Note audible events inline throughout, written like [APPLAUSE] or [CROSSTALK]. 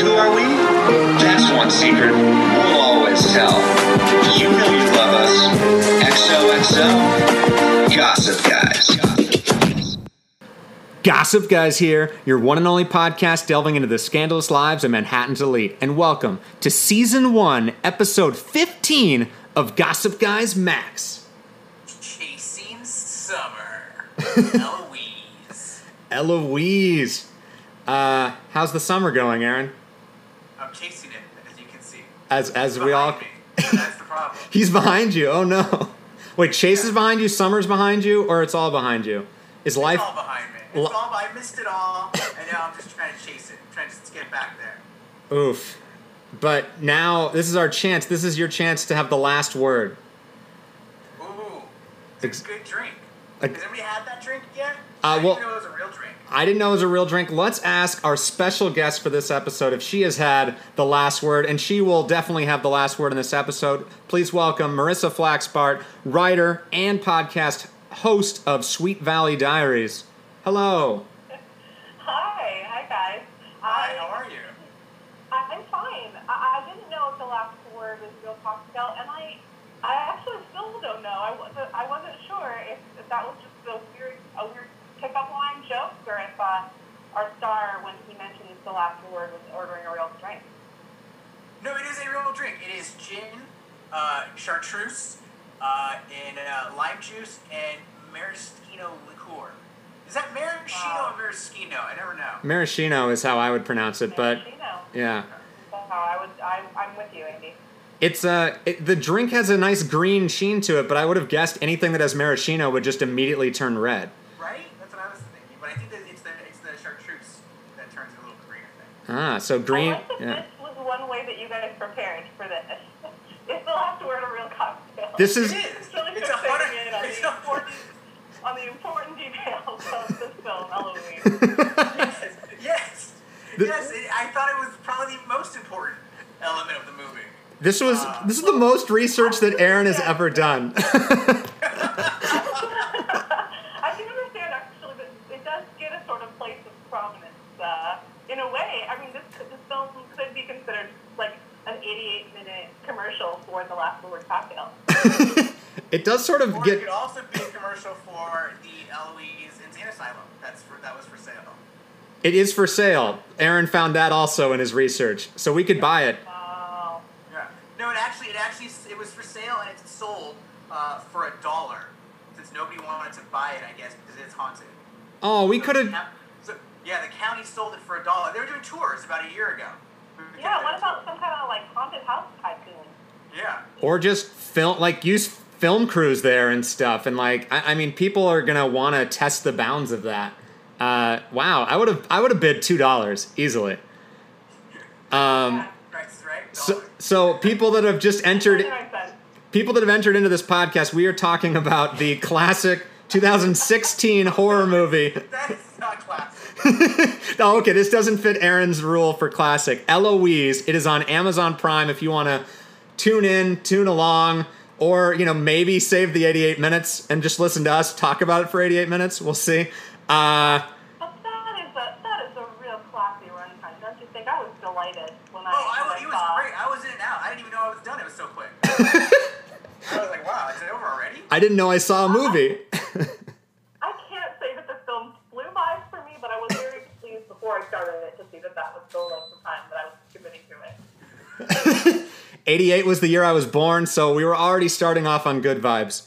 who are we? That's one secret we'll always tell. You know you love us. XOXO, Gossip Guys. Gossip Guys here, your one and only podcast delving into the scandalous lives of Manhattan's elite. And welcome to season one, episode 15 of Gossip Guys Max. Chasing Summer. [LAUGHS] Eloise. Eloise. Uh, how's the summer going, Aaron? I'm chasing it, as you can see. As as we all me. That's the problem. [LAUGHS] He's behind you. Oh no. Wait, Chase is behind you, Summer's behind you, or it's all behind you? Is life It's all behind me. It's all, I missed it all, and now I'm just trying to chase it. trying to get back there. oof. But now this is our chance. This is your chance to have the last word. Ooh. It's a good drink. Has anybody had that drink yet? Uh, I didn't well- even know it was a real drink. I didn't know it was a real drink. Let's ask our special guest for this episode if she has had the last word, and she will definitely have the last word in this episode. Please welcome Marissa Flaxbart, writer and podcast host of Sweet Valley Diaries. Hello. Hi, hi guys. Hi, um, how are you? I'm fine. I, I didn't know if the last word was real cocktail, and I, I actually still don't know. I wasn't, I wasn't sure if, if that was just a weird, a weird pickup line joke, or if uh, our star, when he mentioned the last word, was ordering a real drink. No, it is a real drink. It is gin, uh, chartreuse, uh, and uh, lime juice, and maraschino liqueur. Is that maraschino Wow. or maraschino? I never know. Maraschino is how I would pronounce it, but yeah. that's how I would, I, I'm with you, Andy. It's uh, it, the drink has a nice green sheen to it, but I would have guessed anything that has maraschino would just immediately turn red. Turns a little green. I. Ah, so green. I like that Yeah. this was one way that you guys prepared for this. [LAUGHS] Is the last word a real cocktail? This is It is. [LAUGHS] It's really It's a hundred. on It's the a important, on the important details of this film, Eloise. yes. [LAUGHS] Yes. The- yes. It, I thought it was probably the most important element of the movie. This was this is the most research that Aaron has ever done. I can understand actually that it does get a sort of place of prominence. Uh, in a way, I mean, this this film could be considered like an 88 minute commercial for the last word cocktail. [LAUGHS] it does sort of Or it could also be a commercial for the Eloise Insane Asylum. That's for that was for sale. it is for sale. Aaron found that also in his research, so we could buy it. Wow. Yeah. No, it actually it actually it was for sale and it's sold uh, for a dollar since nobody wanted to buy it. I guess because it's haunted. Oh, we So could the have. So, yeah, the county sold it for a dollar. They were doing tours about a year ago. Yeah, what about some kind of like haunted house tycoon? Yeah. or just film like use film crews there and stuff and like I, I mean people are gonna want to test the bounds of that uh, wow i would have i would have bid two dollars easily um, Price is right. so, so people that have just entered That's what I said. people that have entered into this podcast we are talking about the classic 2016 horror movie [LAUGHS] That is not classic. [LAUGHS] oh, okay, this doesn't fit Aaron's rule for classic. Eloise, it is on Amazon Prime if you want to tune in, tune along, or, you know, maybe save the 88 minutes and just listen to us talk about it for 88 minutes. We'll see. Uh, that is a that is a real classy runtime, don't you think? I was delighted when I, Oh, I, when wa- I it was great. I was in and out. I didn't even know I was done. It was so quick. [LAUGHS] I was like, wow, is it over already? I didn't know I saw a movie. [LAUGHS] I can't say that the film flew by for me, but I was very pleased before I started it to see that that was the length of time that I was committing to it. [LAUGHS] 88 was the year I was born, so we were already starting off on good vibes.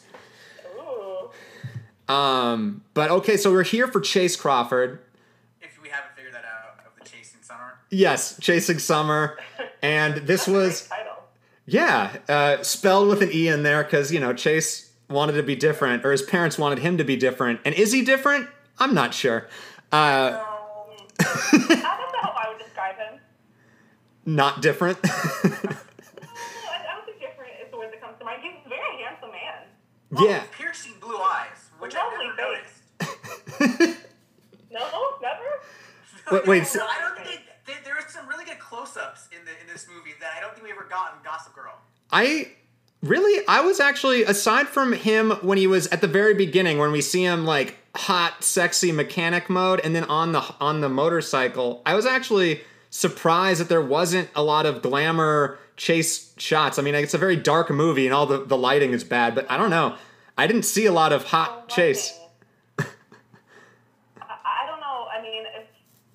Ooh. Um, but okay, so we're here for Chace Crawford. If we haven't figured that out, of the Chasing Summer. Yes, Chasing Summer. And [LAUGHS] this That's was. great title. Yeah, uh, spelled with an E in there because, you know, Chace wanted to be different, or his parents wanted him to be different. And is he different? I'm not sure. Uh, Um, [LAUGHS] I don't know how I would describe him. not different. [LAUGHS] I, I don't think different is the word that comes to mind. He's a very handsome man. yeah. Oh, piercing blue eyes, which I've Lovely never face. noticed. [LAUGHS] No, never. [LAUGHS] Wait, wait, so- No, I don't think they, they, there are some really good close-ups in the in this movie that I don't think we ever got in Gossip Girl. I really, I was actually, aside from him when he was at the very beginning, when we see him like hot, sexy mechanic mode, and then on the on the motorcycle, I was actually surprised that there wasn't a lot of glamour chase shots. I mean, it's a very dark movie and all the, the lighting is bad, but I don't know. I didn't see a lot of hot chase. I, I don't know. I mean, if,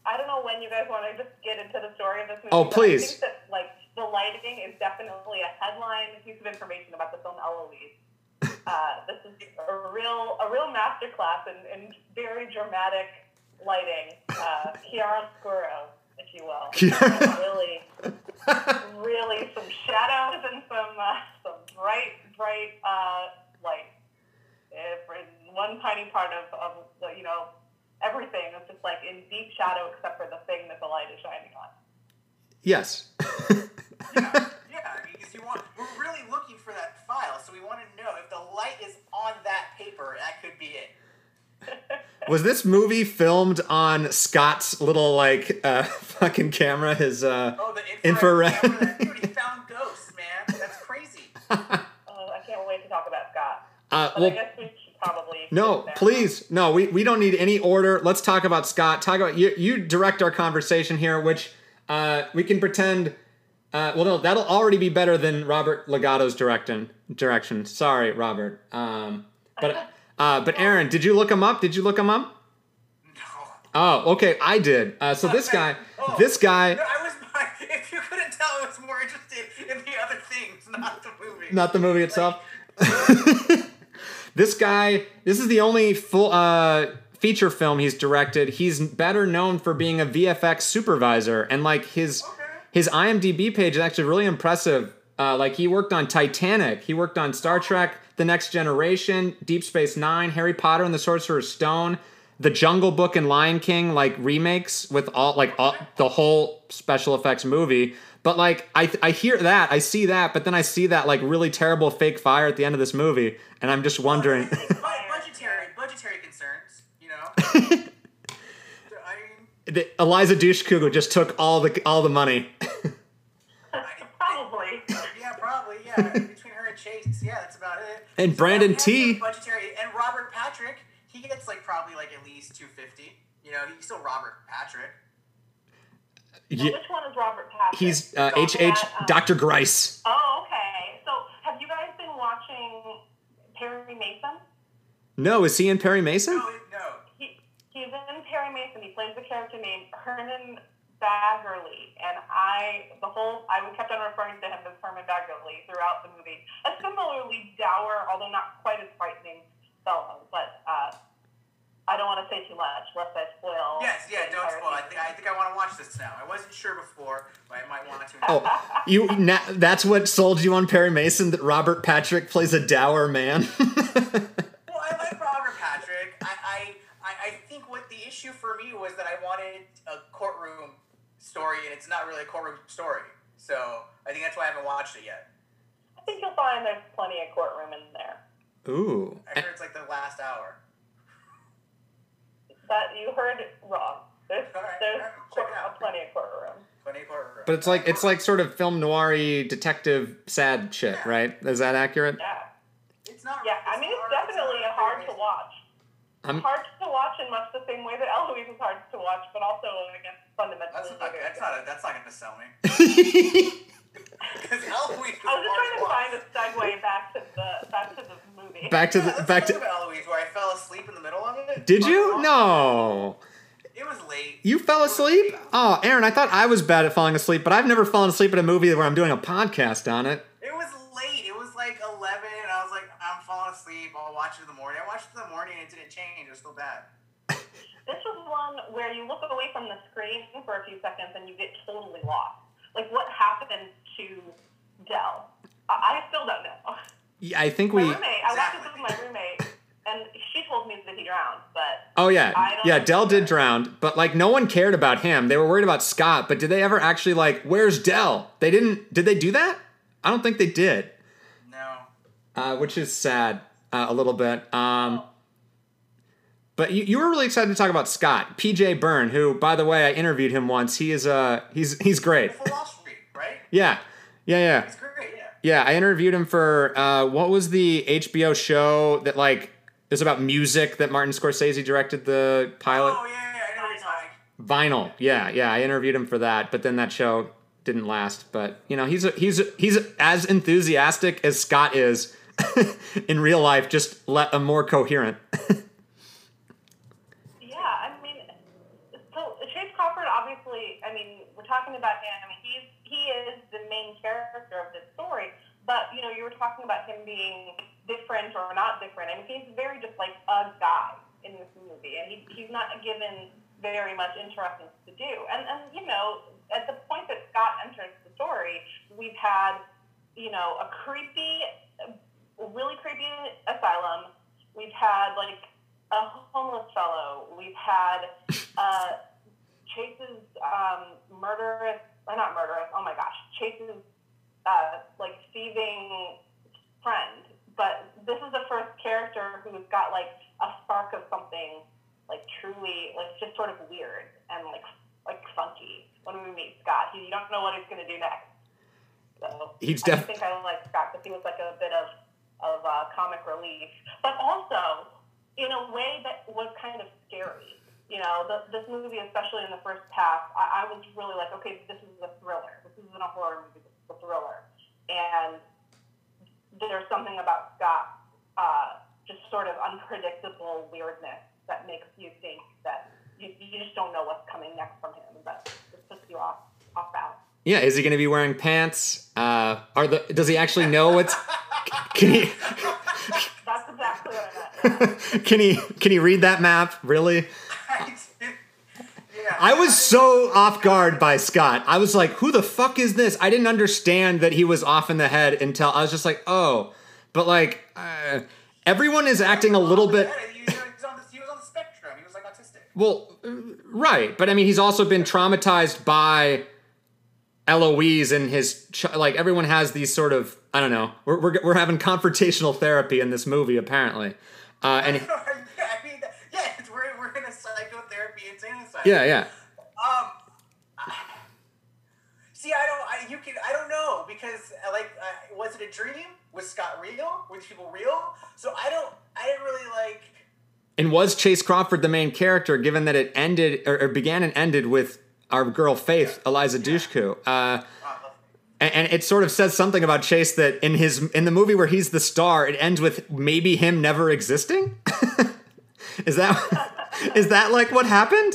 I don't know when you guys want to just get into the story of this movie. Oh, please. I think that like the lighting is definitely a headline piece of information about the film Eloise. [LAUGHS] Uh, this is a real a real masterclass in, in very dramatic lighting. Uh, chiaroscuro, if you will. [LAUGHS] really, really some shadows and some uh, some bright, bright uh, light. If in one tiny part of, of the, you know everything is just like in deep shadow except for the thing that the light is shining on. Yes. Yeah, [LAUGHS] yeah. I mean, because you want, we're really looking for that file, so we want to know if the light is on that paper. That could be it. Was this movie filmed on Scott's little like uh, [LAUGHS] fucking camera? His uh, Oh, the infrared. Infrared. Dude, he found ghosts, man. That's crazy. Uh, [LAUGHS] I can't wait to talk about Scott. uh, But I well, guess we should probably no, please, no. We, we don't need any order. Let's talk about Scott. Talk about you. You direct our conversation here, which uh, we can pretend. Uh, well, no, that'll already be better than Robert Legato's direction. Direction. Sorry, Robert. Um, but [LAUGHS] uh, but Aaron, did you look him up? Did you look him up? No. Oh, okay, I did. Uh, so this guy, Oh, this guy, No, I was. [LAUGHS] If you couldn't tell, I was more interested in the other things, not the movie. not the movie itself. [LAUGHS] this guy, this is the only full uh, feature film he's directed. He's better known for being a VFX supervisor, and like his Okay. his IMDb page is actually really impressive. Uh, like he worked on Titanic, he worked on Star Trek: The Next Generation, Deep Space Nine, Harry Potter and the Sorcerer's Stone, The Jungle Book, and Lion King, like remakes with all like all, the whole special effects movie. But like I I hear that, I see that, but then I see that like really terrible fake fire at the end of this movie, and I'm just wondering. Budgetary, budgetary concerns. You know. [LAUGHS] I mean, Eliza Dushku just took all the all the money. [LAUGHS] Probably. yeah, probably. Yeah, [LAUGHS] between her and Chace, yeah, that's about it. And Brandon yeah, T. Budgetary, and Robert Patrick, he gets like probably like at least two fifty. You know, he's still Robert Patrick. Yeah, Which one is Robert Patrick? he's uh, Dr. H H um, Dr. Grice. Oh, okay. So, have you guys been watching Perry Mason? No, is he in Perry Mason? No, no. He he's in Perry Mason. He plays the character named Herman Baggerly, and I the whole I kept on referring to him as Herman Baggerly throughout the movie. A similarly dour, although not quite as frightening fellow, but uh, I don't want to say too much lest I spoil. Yes, yeah, don't spoil. I think I think I want to watch this now. I wasn't sure before, but I might want to. [LAUGHS] Oh, you na- that's what sold you on Perry Mason that Robert Patrick plays a dour man. [LAUGHS] Well, I like Robert Patrick. I, I, I, I think what the issue for me was that I wanted a courtroom story, and it's not really a courtroom story. So I think that's why I haven't watched it yet. I think you'll find there's plenty of courtroom in there. Ooh. I heard it's like the last hour. That you heard wrong. There's All right, there's all right, check court, it out. plenty of courtroom. Plenty of courtroom. But it's like it's like sort of film noir detective sad shit, right? Is that accurate? Yeah. It's not. Yeah, I mean, it's not- definitely not hard very to watch. I'm Hard to watch in much the same way that Eloise is hard to watch, but also against fundamentally. That's not. That's not. A, that's not going to sell me. [LAUGHS] Because Eloise is I was just trying to hard find a segue back to the back to the movie. back to the let's back to. Eloise, where I fell asleep in the middle of it. Did you? Off. No. It was late. You fell asleep? Oh, Aaron, I thought I was bad at falling asleep, but I've never fallen asleep at a movie where I'm doing a podcast on it. It was late. It was like 11, and I was like, I'm falling asleep. I'll watch it in the morning. I watched it in the morning, and it didn't change. It was still bad. This was one where you look away from the screen for a few seconds and you get totally lost. Like what happened to Dell? I, I still don't know. Yeah, I think My we. roommate, I watched this with my roommate, and she told me that he drowned, but Oh yeah, I don't yeah. Dell did drown, but like no one cared about him. They were worried about Scott, but did they ever actually like, where's Dell? They didn't. Did they do that? I don't think they did. No. uh, which is sad uh, a little bit. Um, but you, you were really excited to talk about Scott PJ Byrne, who, by the way, I interviewed him once. He is uh he's he's great. Street, right? Yeah, yeah, yeah, It's great, yeah. yeah. I interviewed him for uh, what was the HBO show that like is about music that Martin Scorsese directed the pilot. Oh, yeah, yeah, I know you're Vinyl, yeah, yeah. I interviewed him for that, but then that show didn't last. But you know, he's a, he's a, he's as enthusiastic as Scott is [LAUGHS] in real life, just let a more coherent. [LAUGHS] Yeah, I mean, so Chace Crawford, obviously, I mean, we're talking about him. I mean, he's he is the main character of this story. But you know, you were talking about him being different or not different. I mean, he's very just like a guy in this movie, and he, he's not given very much interesting to do. And and you know, at the point that Scott enters the story, we've had you know a creepy, really creepy asylum. We've had like a homeless fellow. We've had uh, [LAUGHS] Chace's um, murderous, or not murderous. Oh my gosh, Chace's uh, like thieving friend. But this is the first character who's got like a spark of something like truly like just sort of weird and like like funky when we meet Scott. You don't know what he's gonna do next. So He's I def- think I like Scott because he was like a bit of of uh, comic relief, but also in a way that was kind of scary. You know, the, this movie, especially in the first half, I, I was really like, okay, this is a thriller. This isn't a horror movie. This is a thriller. And there's something about Scott, uh, just sort of unpredictable weirdness that makes you think that you, you just don't know what's coming next from him. That just puts you off off balance. Yeah, is he going to be wearing pants? Uh, are the does he actually know what's? [LAUGHS] Can he That's exactly what I meant. [LAUGHS] can he can he read that map? Really? I was so off guard by Scott. I was like, "Who the fuck is this?" I didn't understand that he was off in the head until I was just like, "Oh," but like uh, everyone is acting a little bit. He was, on the, he was on the spectrum. He was like autistic. Well, right, but I mean, he's also been traumatized by Eloise and his ch- like. Everyone has these sort of I don't know. We're we're, we're having confrontational therapy in this movie apparently, uh, and [LAUGHS] yeah, I mean, yeah, it's, we're, we're in a psychotherapy insane asylum. Yeah, yeah. Um, see, I don't. I, you can. I don't know because, uh, like, uh, was it a dream? Was Scott real? Were these people real? So I don't. I didn't really like. And was Chace Crawford the main character, given that it ended or, or began and ended with our girl Faith, Eliza Dushku? Uh, and, and it sort of says something about Chace that in his in the movie where he's the star, it ends with maybe him never existing. [LAUGHS] is that [LAUGHS] is that like what happened?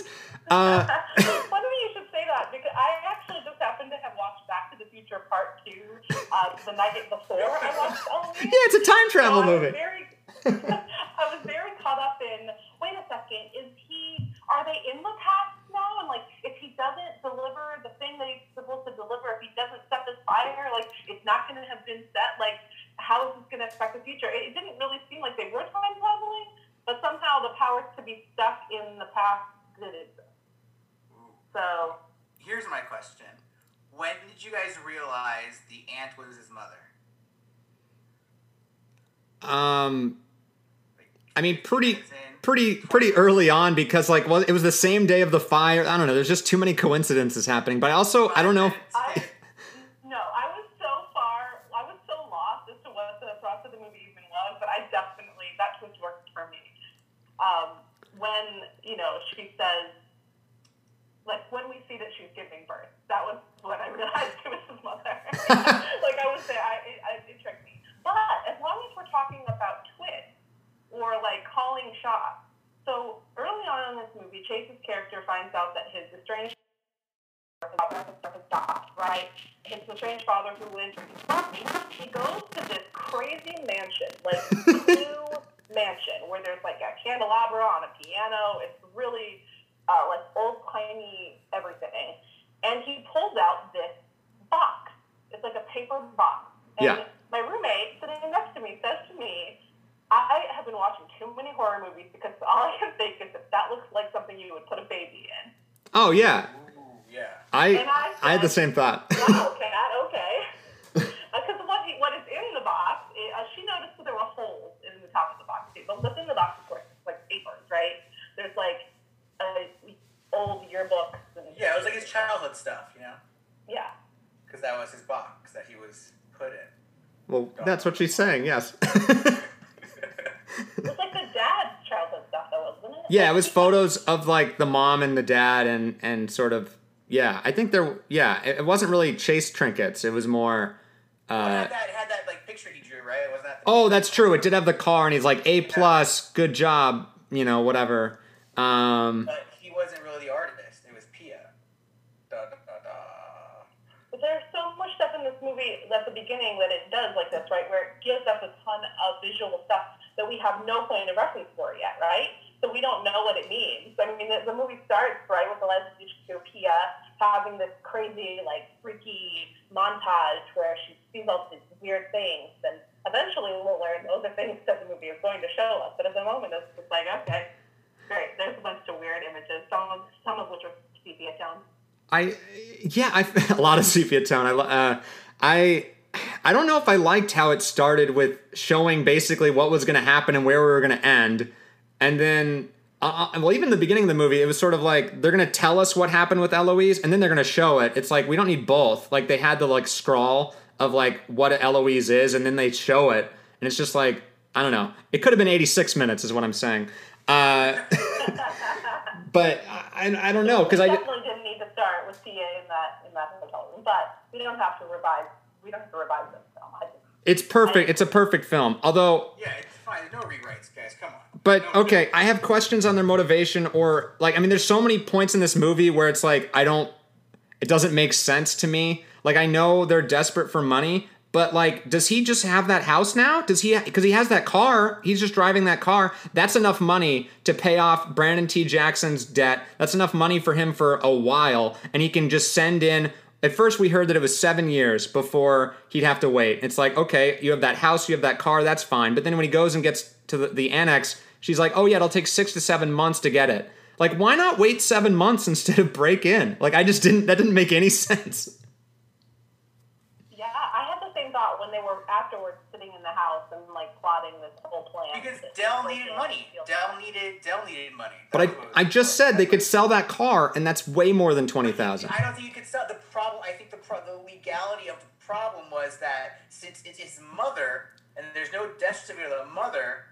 Uh, [LAUGHS] Funny you should say that because I actually just happened to have watched Back to the Future Part Two uh, the night before I watched Halloween. yeah, it's a time travel So movie. Very, [LAUGHS] [LAUGHS] I was very caught up in. Wait a second, is he? Are they in the past now? And like, if he doesn't deliver the thing that he's supposed to deliver, if he doesn't set this fire, like it's not going to have been set. Like, how is this going to affect the future? It, it didn't really seem like they were time traveling, but somehow the powers to be stuck in the past did exist. So here's my question: When did you guys realize the aunt was his mother? Um, I mean, pretty, pretty, pretty early on because like, well, it was the same day of the fire. I don't know. There's just too many coincidences happening. But i also, I don't know. I no, I was so far, I was so lost as to what the plot of the movie even was, but I definitely that twist worked for me. Um, when you know she says, like when we see that she's giving birth, that was when I realized it was his mother. [LAUGHS] like I would say, I it, I- it tricked me. But as long as we're talking about twists or like calling shots, so early on in this movie, Chase's character finds out that his estranged father has stopped, right? His estranged father who lives in he goes to this crazy mansion, like [LAUGHS] new mansion, where there's like a candelabra on a piano. It's really uh, like old timey everything. And he pulls out this box. It's like a paper box. And Yeah. my roommate sitting next to me says to me, I have been watching too many horror movies because all I can think is that that looks like something you would put a baby in. Oh yeah, Ooh, yeah. I And I I had the same thought. Wow, [LAUGHS] cat, okay. [LAUGHS] Because what, he, what is in the box, i- uh, she noticed that there were holes in the top of the box too. But what's in the box, of course, is like papers, right? There's like uh, old yearbooks and Yeah, it was like his childhood stuff, you know, yeah. because that was his box that he was put in. well, that's what she's saying. Yes. [LAUGHS] It was like the dad's childhood stuff, though, wasn't it? Yeah, it was photos of like the mom and the dad and and sort of yeah. I think there yeah, it, it wasn't really chase trinkets. It was more it uh had that, it had that like picture he drew, right? Wasn't that? Oh, that's true. It did have the car and he's like A plus, good job, you know, whatever. Um But he wasn't really the artist. It was Pia. Da, da, da, da. But there's so much stuff in this movie at the beginning that it does like this, right? Where it gives us a ton of visual stuff that we have no point of reference for yet, right? So we don't know what it means. I mean, the, the movie starts right with the lesbian having this crazy, like, freaky montage where she sees all these weird things, and eventually we'll learn those are things that the movie is going to show us. But at the moment, it's just like, okay, great. There's a bunch of weird images, some of some of which are sepia tone. I yeah, I [LAUGHS] a lot of sepia tone. I uh, I I don't know if I liked how it started with showing basically what was going to happen and where we were going to end, and then uh, uh, well, even the beginning of the movie, it was sort of like they're going to tell us what happened with Eloise, and then they're going to show it. It's like we don't need both. Like they had the like scrawl of like what Eloise is, and then they show it, and it's just like I don't know. It could have been eighty six minutes, is what I'm saying. Uh, [LAUGHS] but I, I don't know because I. definitely didn't need to start with Pia in that in that hotel room, but we don't have to revise. We don't have to revise this film. I think. It's perfect. It's a perfect film. Although, Yeah, it's fine. No rewrites, guys. Come on. but No, okay, I have questions on their motivation or like I mean there's so many points in this movie where it's like I don't it doesn't make sense to me. Like I know they're desperate for money, but like does he just have that house now? Does he cuz he has that car, he's just driving that car. That's enough money to pay off Brandon T Jackson's debt. That's enough money for him for a while and he can just send in at first we heard that it was seven years before he'd have to wait. It's like, okay, you have that house, you have that car, that's fine. But then when he goes and gets to the, the annex, she's like, oh yeah, it'll take six to seven months to get it. Like, why not wait seven months instead of break in? Like, I just didn't, that didn't make any [LAUGHS] sense. Yeah, I had the same thought when they were afterwards sitting in the house and like plotting this whole plan. Because Dell needed money. Dell needed Dell needed money. But I, That's what it I just said they could sell that car, and that's way more than 20000 I don't think you could sell the problem. I think the pro- the legality of the problem was that since it's his mother and there's no death certificate of the mother,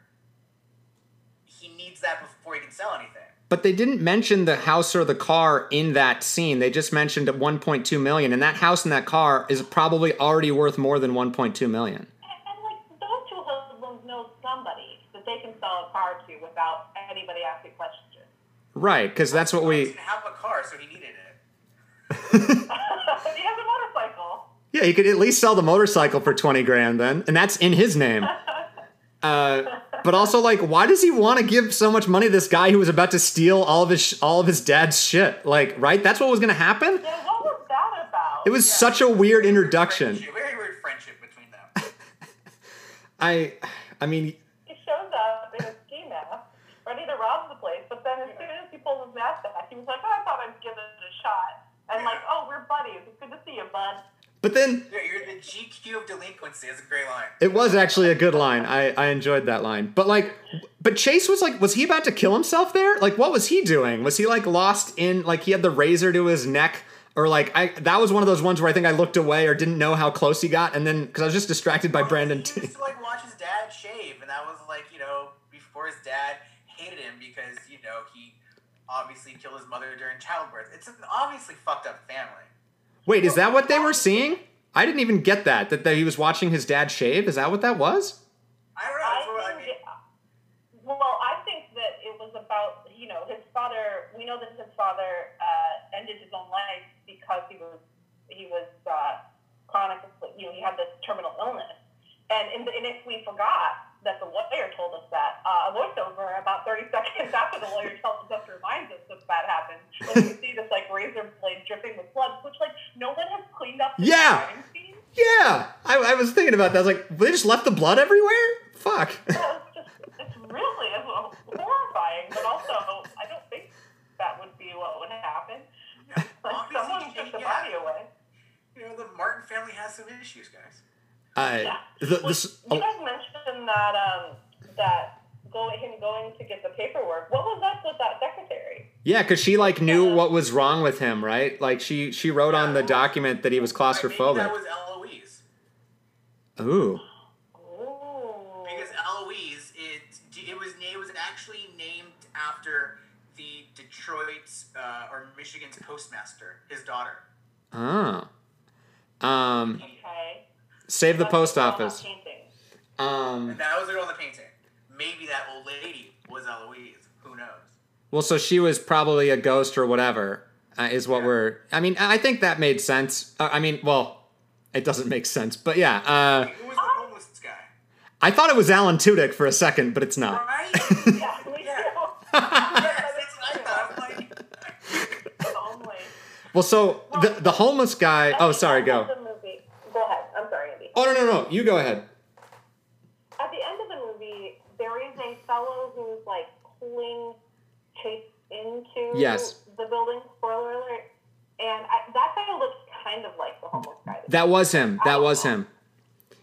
he needs that before he can sell anything. But they didn't mention the house or the car in that scene. They just mentioned 1.2 million, and that house and that car is probably already worth more than 1.2 million. And, and like those two husbands know somebody that they can sell a car to without anybody asking questions. Right, because that's what we. have a car, so he needed it. [LAUGHS] he has a motorcycle. Yeah, he could at least sell the motorcycle for 20 grand then, and that's in his name. [LAUGHS] Uh, but also, like, why does he want to give so much money to this guy who was about to steal all of his sh- all of his dad's shit? Like, right? That's what was gonna happen. Yeah, what was that about? It was such a weird Very introduction. friendship- Very weird friendship between them. [LAUGHS] I, I mean, he shows up in a ski mask, ready to rob the place, but then as soon as he pulls his mask back, he was like, oh, I thought I'd give it a shot. And like, oh, we're buddies. It's good to see you, bud. but then Yeah, you're the GQ of delinquency. Is a great line. it was actually a good line. I, I enjoyed that line. But like, but Chace was like, was he about to kill himself there? Like, what was he doing? Was he like lost in like he had the razor to his neck? Or like I that was one of those ones where I think I looked away or didn't know how close he got, and then because I was just distracted by Brandon He T. used to like watch his dad shave, and that was like you know before his dad hated him because you know he obviously killed his mother during childbirth. It's an obviously fucked up family. Wait, is that what they were seeing? I didn't even get that. That, that he was watching his dad shave. Is that what that was? I don't know. I That's what I think, mean. well, I think that it was about, you know, his father, we know that his father uh, ended his own life because he was, he was uh, chronic, you know, he had this terminal illness. And, and, and if we forgot that the lawyer told us that, uh, a voiceover about 30 [LAUGHS] seconds after the lawyer tells us to reminds us that that happened, when we see this, like, razor blade dripping with blood, which, like, no one has cleaned up the Yeah. crime scene. Yeah, I, I was thinking about that. I was like, they just left the blood everywhere. Fuck. Yeah, it's just it's really it's horrifying, but also I don't think that would be what would happen. Like someone took the yeah. body away. You know the Martin family has some issues, guys. I Yeah. the, Well, this, you guys mentioned that um that go him going to get the paperwork. What was up with that secretary? yeah, because she like knew what was wrong with him, right? Like she she wrote on the document that he was I think claustrophobic. that was Eloise. Ooh, Ooh. Because Eloise, it it was it was actually named after after the Detroit uh, or Michigan's postmaster, his daughter. Oh. Um, Okay. Save the post office. Um, And that was the girl in the painting. Maybe that old lady was Eloise. Who knows? well, so she was probably a ghost or whatever, uh, is what Yeah. we're. I mean, I think that made sense. Uh, I mean, well, it doesn't make sense, but yeah. Uh, Who was the homeless guy? I thought it was Alan Tudyk for a second, but it's not. Right? [LAUGHS] Yeah, me [LAUGHS] Yeah. too. [LAUGHS] yes, that's what I thought. I'm like, If only. Well, so the the homeless guy. At Oh, sorry. Go. of go ahead. I'm sorry, Andy. Oh no no no! You go ahead. At the end of the movie, there is a fellow who's like pulling Chace into Yes. the building. Spoiler alert! And I, that guy looks kind of like the homeless guy. That was him. That was him.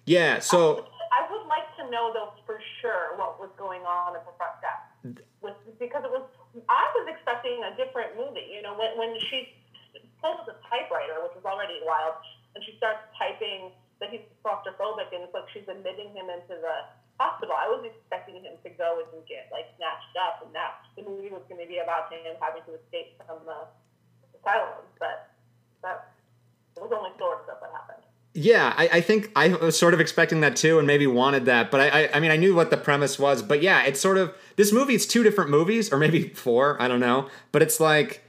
Yeah. So I would like to know though for sure what was going on at the front desk, with, because it was. I was expecting a different movie. You know, when when she pulls a typewriter, which is already wild, and she starts typing that he's claustrophobic, and it's like she's admitting him into the hospital. I was expecting him to go and get like snatched up, and that the movie was going to be about him having to escape from the asylum. But that was only sort of what happened. yeah, I, I think I was sort of expecting that too, and maybe wanted that. But I, I I mean I knew what the premise was. But yeah, it's sort of this movie. It's two different movies, or maybe four. I don't know. But it's like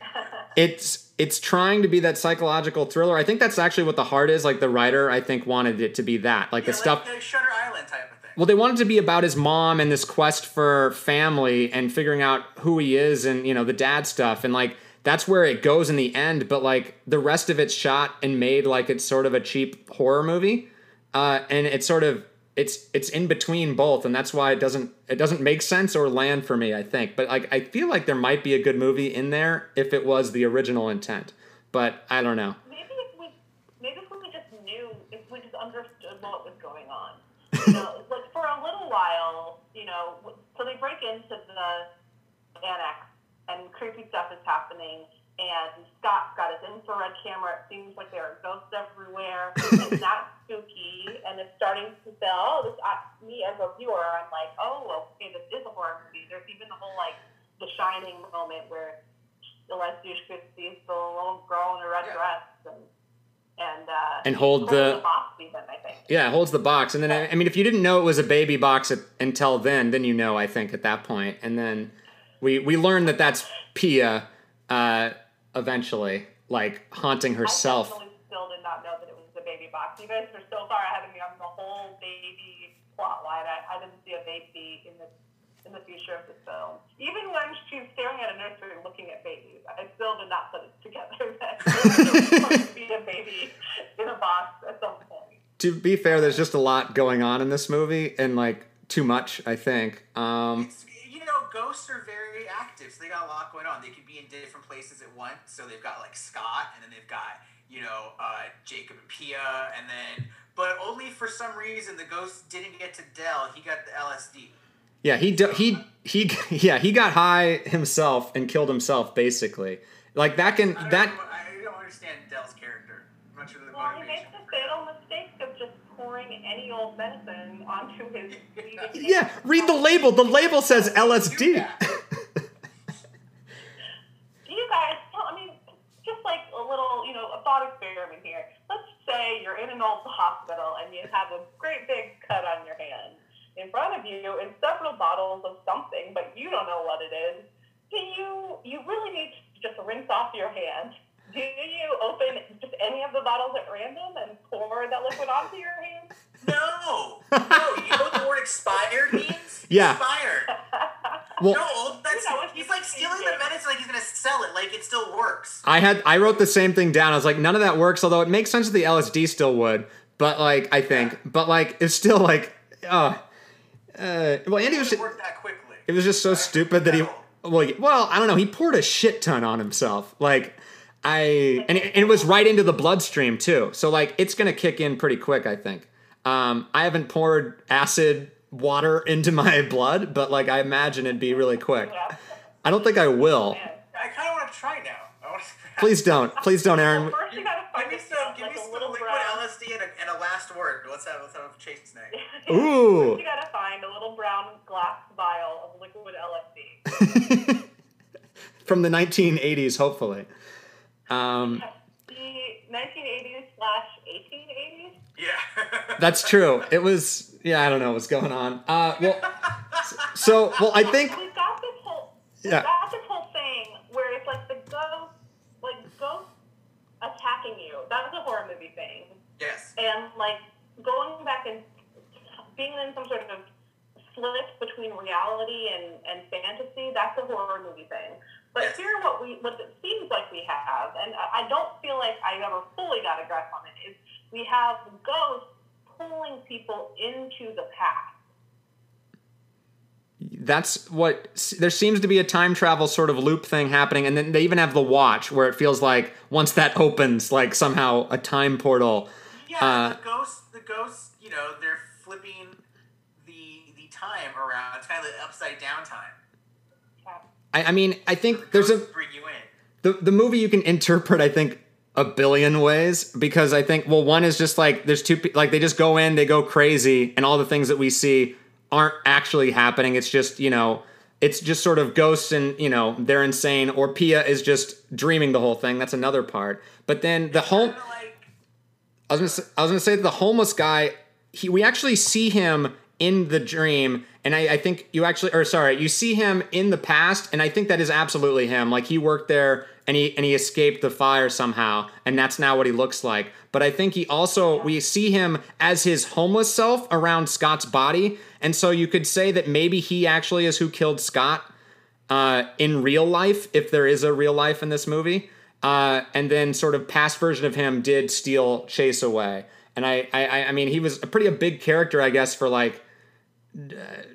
it's it's trying to be that psychological thriller. I think that's actually what the heart is. Like the writer, I think wanted it to be that. Like yeah, the stuff. like the Shutter Island type of thing. Well, they wanted to be about his mom and this quest for family and figuring out who he is and, you know, the dad stuff. And, like, that's where it goes in the end. But, like, the rest of it's shot and made like it's sort of a cheap horror movie. Uh, and it's sort of. It's it's in between both, and that's why it doesn't it doesn't make sense or land for me. I think, but like I feel like there might be a good movie in there if it was the original intent, but I don't know. Maybe if we, maybe if we just knew, if we just understood what was going on. [LAUGHS] You know, like for a little while, you know, so they break into the annex and creepy stuff is happening. And Scott's got his infrared camera. It seems like there are ghosts everywhere. It's [LAUGHS] not spooky, and it's starting to say, "Oh, this." I, me as a viewer, I'm like, "Oh, okay, this is a horror movie." There's even the whole like The Shining moment where Alessia sees the little girl in a red Yeah. dress and and uh, And hold holds the- box even. I think. Yeah, it holds the box, and then I I mean, if you didn't know it was a baby box at, until then, then you know. I think at that point, and then we we learn that that's Pia, uh, eventually, like haunting herself. I definitely still did not know that it was the box. You guys were so far ahead of me on the whole baby plot line. I, I didn't see a baby in the in the future of this film. Even when she's staring at a nursery looking at babies, I still did not put it together [LAUGHS] that there was going [LAUGHS] to be a baby in a box at some point. To be fair, there's just a lot going on in this movie, and like too much, I think. Um, It's, you know, ghosts are very active, so they got a lot going on. They could be in different places at once. So they've got like Scott, and then they've got you know uh, Jacob and Pia, and then but only for some reason the ghost didn't get to Dell. He got the LSD. yeah, he do, he he [LAUGHS] yeah he got high himself and killed himself basically. Like that can I don't, that I don't understand Dell's character. I'm not sure the Well, he makes motivation. the fatal mistake of just pouring any old medicine onto his. [LAUGHS] yeah. Read the label. The label says LSD. [LAUGHS] Do you guys? Well, I mean, just like a little, you know, a thought experiment here. Let's say you're in an old hospital and you have a great big cut on your hand. In front of you is several bottles of something, but you don't know what it is. Do you? You really need to just rinse off your hand. Do you open just any of the bottles at random and pour that liquid onto your hand? No, no. You know what the word expired means? [LAUGHS] Yeah. Expired. Well, No, that's no, he's like stealing the medicine like he's gonna sell it, like it still works. I had I wrote the same thing down. I was like, none of that works. Although it makes sense that the LSD still would, but like I think, but like it's still like, uh, uh well, Andy It was. doesn't work that quickly. It was just so stupid that he. Well, well, I don't know. He poured a shit ton on himself. Like, I and it, and it was right into the bloodstream too. So like, it's gonna kick in pretty quick. I think. Um, I haven't poured acid water [LAUGHS] into my blood, but like, I imagine it'd be really quick. Yeah. I don't think I will. Man. I kind of want to try now. Want to. [LAUGHS] Please don't. Please don't, Aaron. Well, first you gotta Give find me a, some. Give like me some liquid brown. LSD and a, and a last word. Let's have let's have Chase's [LAUGHS] name. Ooh. You gotta find a little brown glass vial of liquid LSD. from the 1980s, hopefully. Um, The 1980s slash 1880s. Yeah. that's true. It was, yeah, I don't know what's going on. Uh, well, so, well, I think, We've got this whole, we've Yeah. got this whole thing where it's like the ghost, like ghosts attacking you. That was a horror movie thing. yes. and like going back and being in some sort of slip between reality and, and fantasy, that's a horror movie thing. But Yes. here, what we what it seems like we have, and I I don't feel like I ever fully got a grasp on it, is we have ghosts pulling people into the past. that's what there seems to be a time travel sort of loop thing happening and then they even have the watch where it feels like once that opens like somehow a time portal Yeah, Uh, the ghosts, the ghosts, you know, they're flipping the the time around. It's kind of the upside down time. I, I mean i The think there's a bring you in. the, the movie you can [LAUGHS] interpret i think a billion ways because i think well one is just like there's two like they just go in they go crazy and all the things that we see aren't actually happening. It's just you know it's just sort of ghosts and you know they're insane. Or pia is just dreaming the whole thing. That's another part. But then the whole like I was gonna say, I was gonna say the homeless guy, he we actually see him in the dream, and I, I think you actually, or sorry, you see him in the past, and I think that is absolutely him. Like he worked there, and he and he escaped the fire somehow, and that's now what he looks like. But I think he also we see him as his homeless self around Scott's body, and so you could say that maybe he actually is who killed Scott uh, in real life, if there is a real life in this movie. Uh, and then sort of past version of him did steal Chace away. And I, I, I mean, he was a pretty a big character, I guess, for like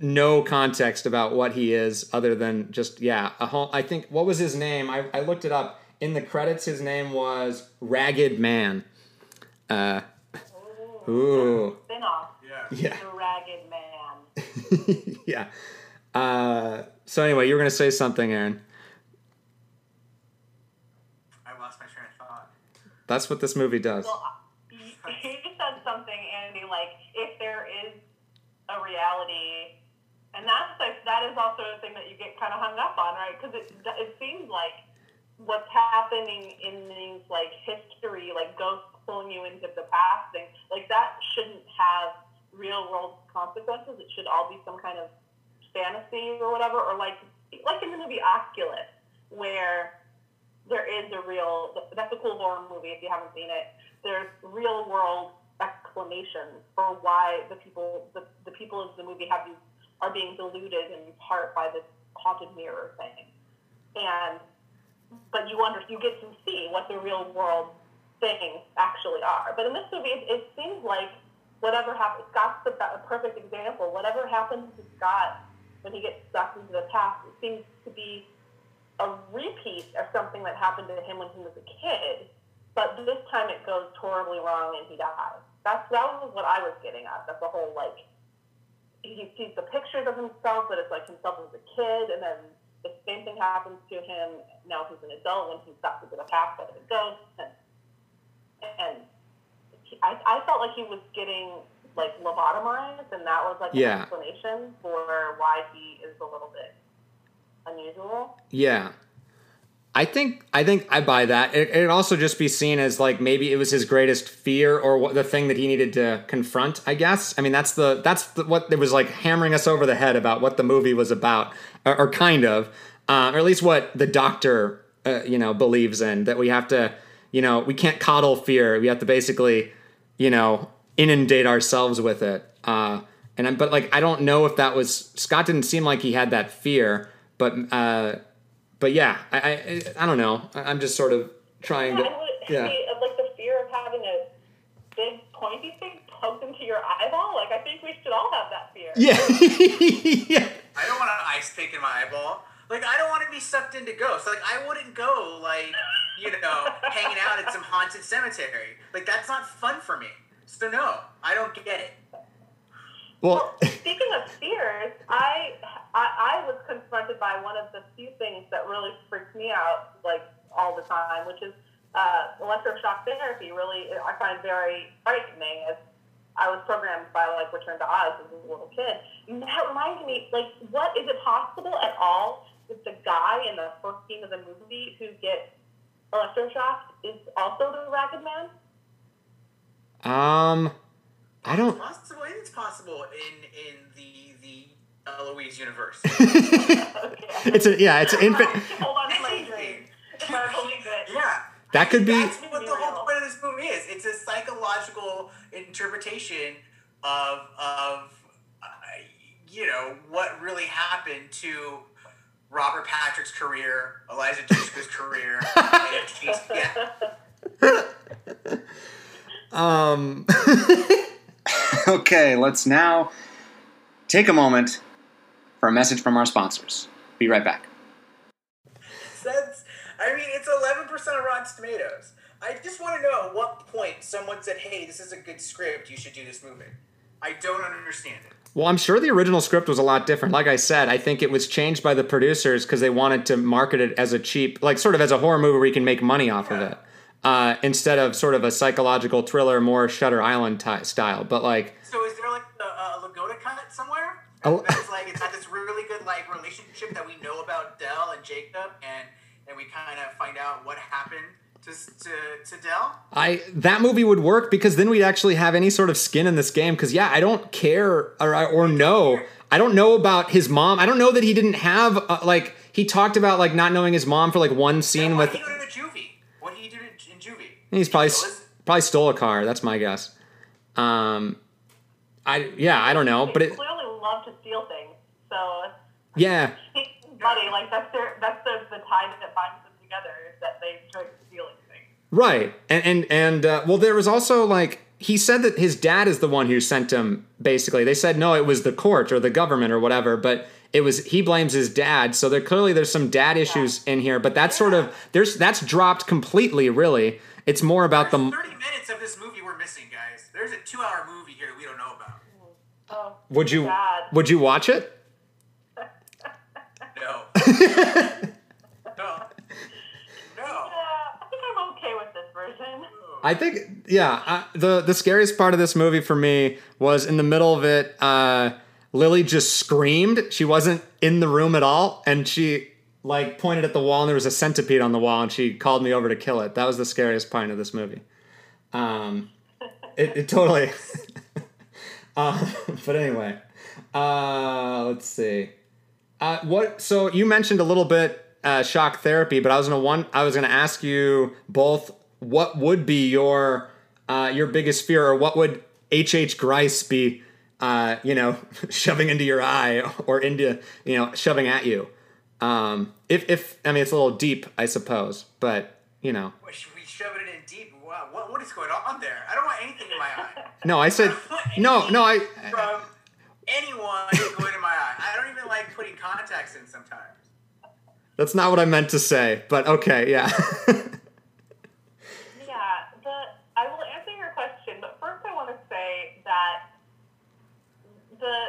no context about what he is, other than just yeah. A home, I think what was his name? I, I looked it up in the credits. His name was Ragged Man. Uh, ooh, Spin off, yeah. yeah, the Ragged Man. [LAUGHS] yeah. Uh, so anyway, you were gonna say something, Aaron. I lost my train of thought. That's what this movie does. Well, [LAUGHS] you you said something, Andy, like if there is a reality, and that's like, that is also a thing that you get kind of hung up on, right? Because it it seems like what's happening in these like history, like ghosts pulling you into the past, thing, like that shouldn't have real world consequences. It should all be some kind of fantasy or whatever, or like like in the movie Oculus, where there is a real that's a cool horror movie if you haven't seen it there's real world explanations for why the people the, the people of the movie have these are being deluded in part by this haunted mirror thing. And but you under you get to see what the real world things actually are. But in this movie it, it seems like whatever happened scott's the a perfect example. Whatever happens to scott when he gets sucked into the past it seems to be a repeat of something that happened to him when he was a kid, but this time it goes horribly wrong and he dies. That's that was what I was getting at. That's the whole like he sees the pictures of himself, but it's like himself as a kid, and then the same thing happens to him now he's an adult when he's sucked into the past by the ghost, and and he, I, I felt like he was getting like lobotomized, and that was like Yeah. an explanation for why he is a little bit unusual. Yeah. I think I think I buy that. It it also just be seen as like maybe it was his greatest fear or what the thing that he needed to confront. I guess. I mean that's the that's the, what it was like hammering us over the head about what the movie was about, or, or kind of, uh, or at least what the doctor uh, you know believes in that we have to you know we can't coddle fear. We have to basically you know inundate ourselves with it. Uh, and I'm, but like I don't know if that was Scott didn't seem like he had that fear, but. Uh, but yeah, I, I I don't know. I- I'm just sort of trying Yeah, to. I would, Yeah. the, like the fear of having a big pointy thing poked into your eyeball. Like I think we should all have that fear. Yeah. [LAUGHS] yeah. I don't want an ice pick in my eyeball. Like I don't want to be sucked into ghosts. Like I wouldn't go like you know hanging out at some haunted cemetery. Like that's not fun for me. So no, I don't get it. Well, [LAUGHS] Speaking of fears, I, I I was confronted by one of the few things that really freaks me out like all the time, which is uh, electroshock therapy. Really, I find very frightening as I was programmed by like Return to Oz as a little kid. And that reminds me, like, what is it possible at all that the guy in the first scene of the movie who gets electroshocked is also the Ragged Man? Um, I don't. Possible. I think it's possible in in the the Eloise universe. Okay. [LAUGHS] It's a yeah. It's an infant. [LAUGHS] Hold on to my dream. If I believe it. yeah. That could be. That's what the whole point of this movie is. It's a psychological interpretation of of uh, you know what really happened to Robert Patrick's career, Eliza Dushku's career. [LAUGHS] and she's- yeah. Um. [LAUGHS] okay, let's now take a moment for a message from our sponsors. Be right back. That's, I mean, it's 11% of Rotten Tomatoes. I just want to know at what point someone said, hey, this is a good script, you should do this movie. I don't understand it. Well, I'm sure the original script was a lot different. Like I said, I think it was changed by the producers because they wanted to market it as a cheap, like sort of as a horror movie where you can make money off of it, uh, instead of sort of a psychological thriller, more Shutter Island ty- style. But like, So is there like a, a Legato cut somewhere? Oh. That's like, it's got this really good like relationship that we know about Dell and Jacob, and, and we kind of find out what happened to, to, to Dell? I that movie would work because then we'd actually have any sort of skin in this game. Because yeah, I don't care or or know. I don't know about his mom. I don't know that he didn't have uh, like he talked about like not knowing his mom for like one scene with. did he go to the juvie? What did he do in, in juvie? He's probably probably stole a car. That's my guess. Um, I yeah, I don't know, but they it clearly love to steal things. So yeah. [LAUGHS] money, like that's their that's the, the tie that binds them together is that they enjoy stealing things. Right, and and and uh, well, there was also like he said that his dad is the one who sent him. Basically, they said no, it was the court or the government or whatever, but it was he blames his dad. So there clearly there's some dad issues in here, but that's sort of there's that's dropped completely. Really, it's more about the 30 minutes of this movie we're missing, guys. There's a two hour movie here that we don't know about. Oh, would you Dad. would you watch it? No. [LAUGHS] no. No. yeah, I think I'm okay with this version. I think, yeah. Uh, the the scariest part of this movie for me was in the middle of it. Uh, Lily just screamed. She wasn't in the room at all, and she like pointed at the wall, and there was a centipede on the wall, and she called me over to kill it. That was the scariest part of this movie. Um, it, it totally. [LAUGHS] uh, but anyway, uh, let's see. Uh, what? So you mentioned a little bit uh, shock therapy, but I was gonna one. I was gonna ask you both. What would be your uh, your biggest fear, or what would H. H. Grice be? Uh, you know, [LAUGHS] shoving into your eye, or into you know, shoving at you. Um, if if I mean, it's a little deep, I suppose, but you know, we shove it in deep? Wow, what, what is going on there? I don't want anything in my eye. [LAUGHS] no, I said no, no, I. From anyone [LAUGHS] going in my eye. I don't even like putting contacts in sometimes. That's not what I meant to say, but okay. Yeah, the I will answer your question, but first I want to say that the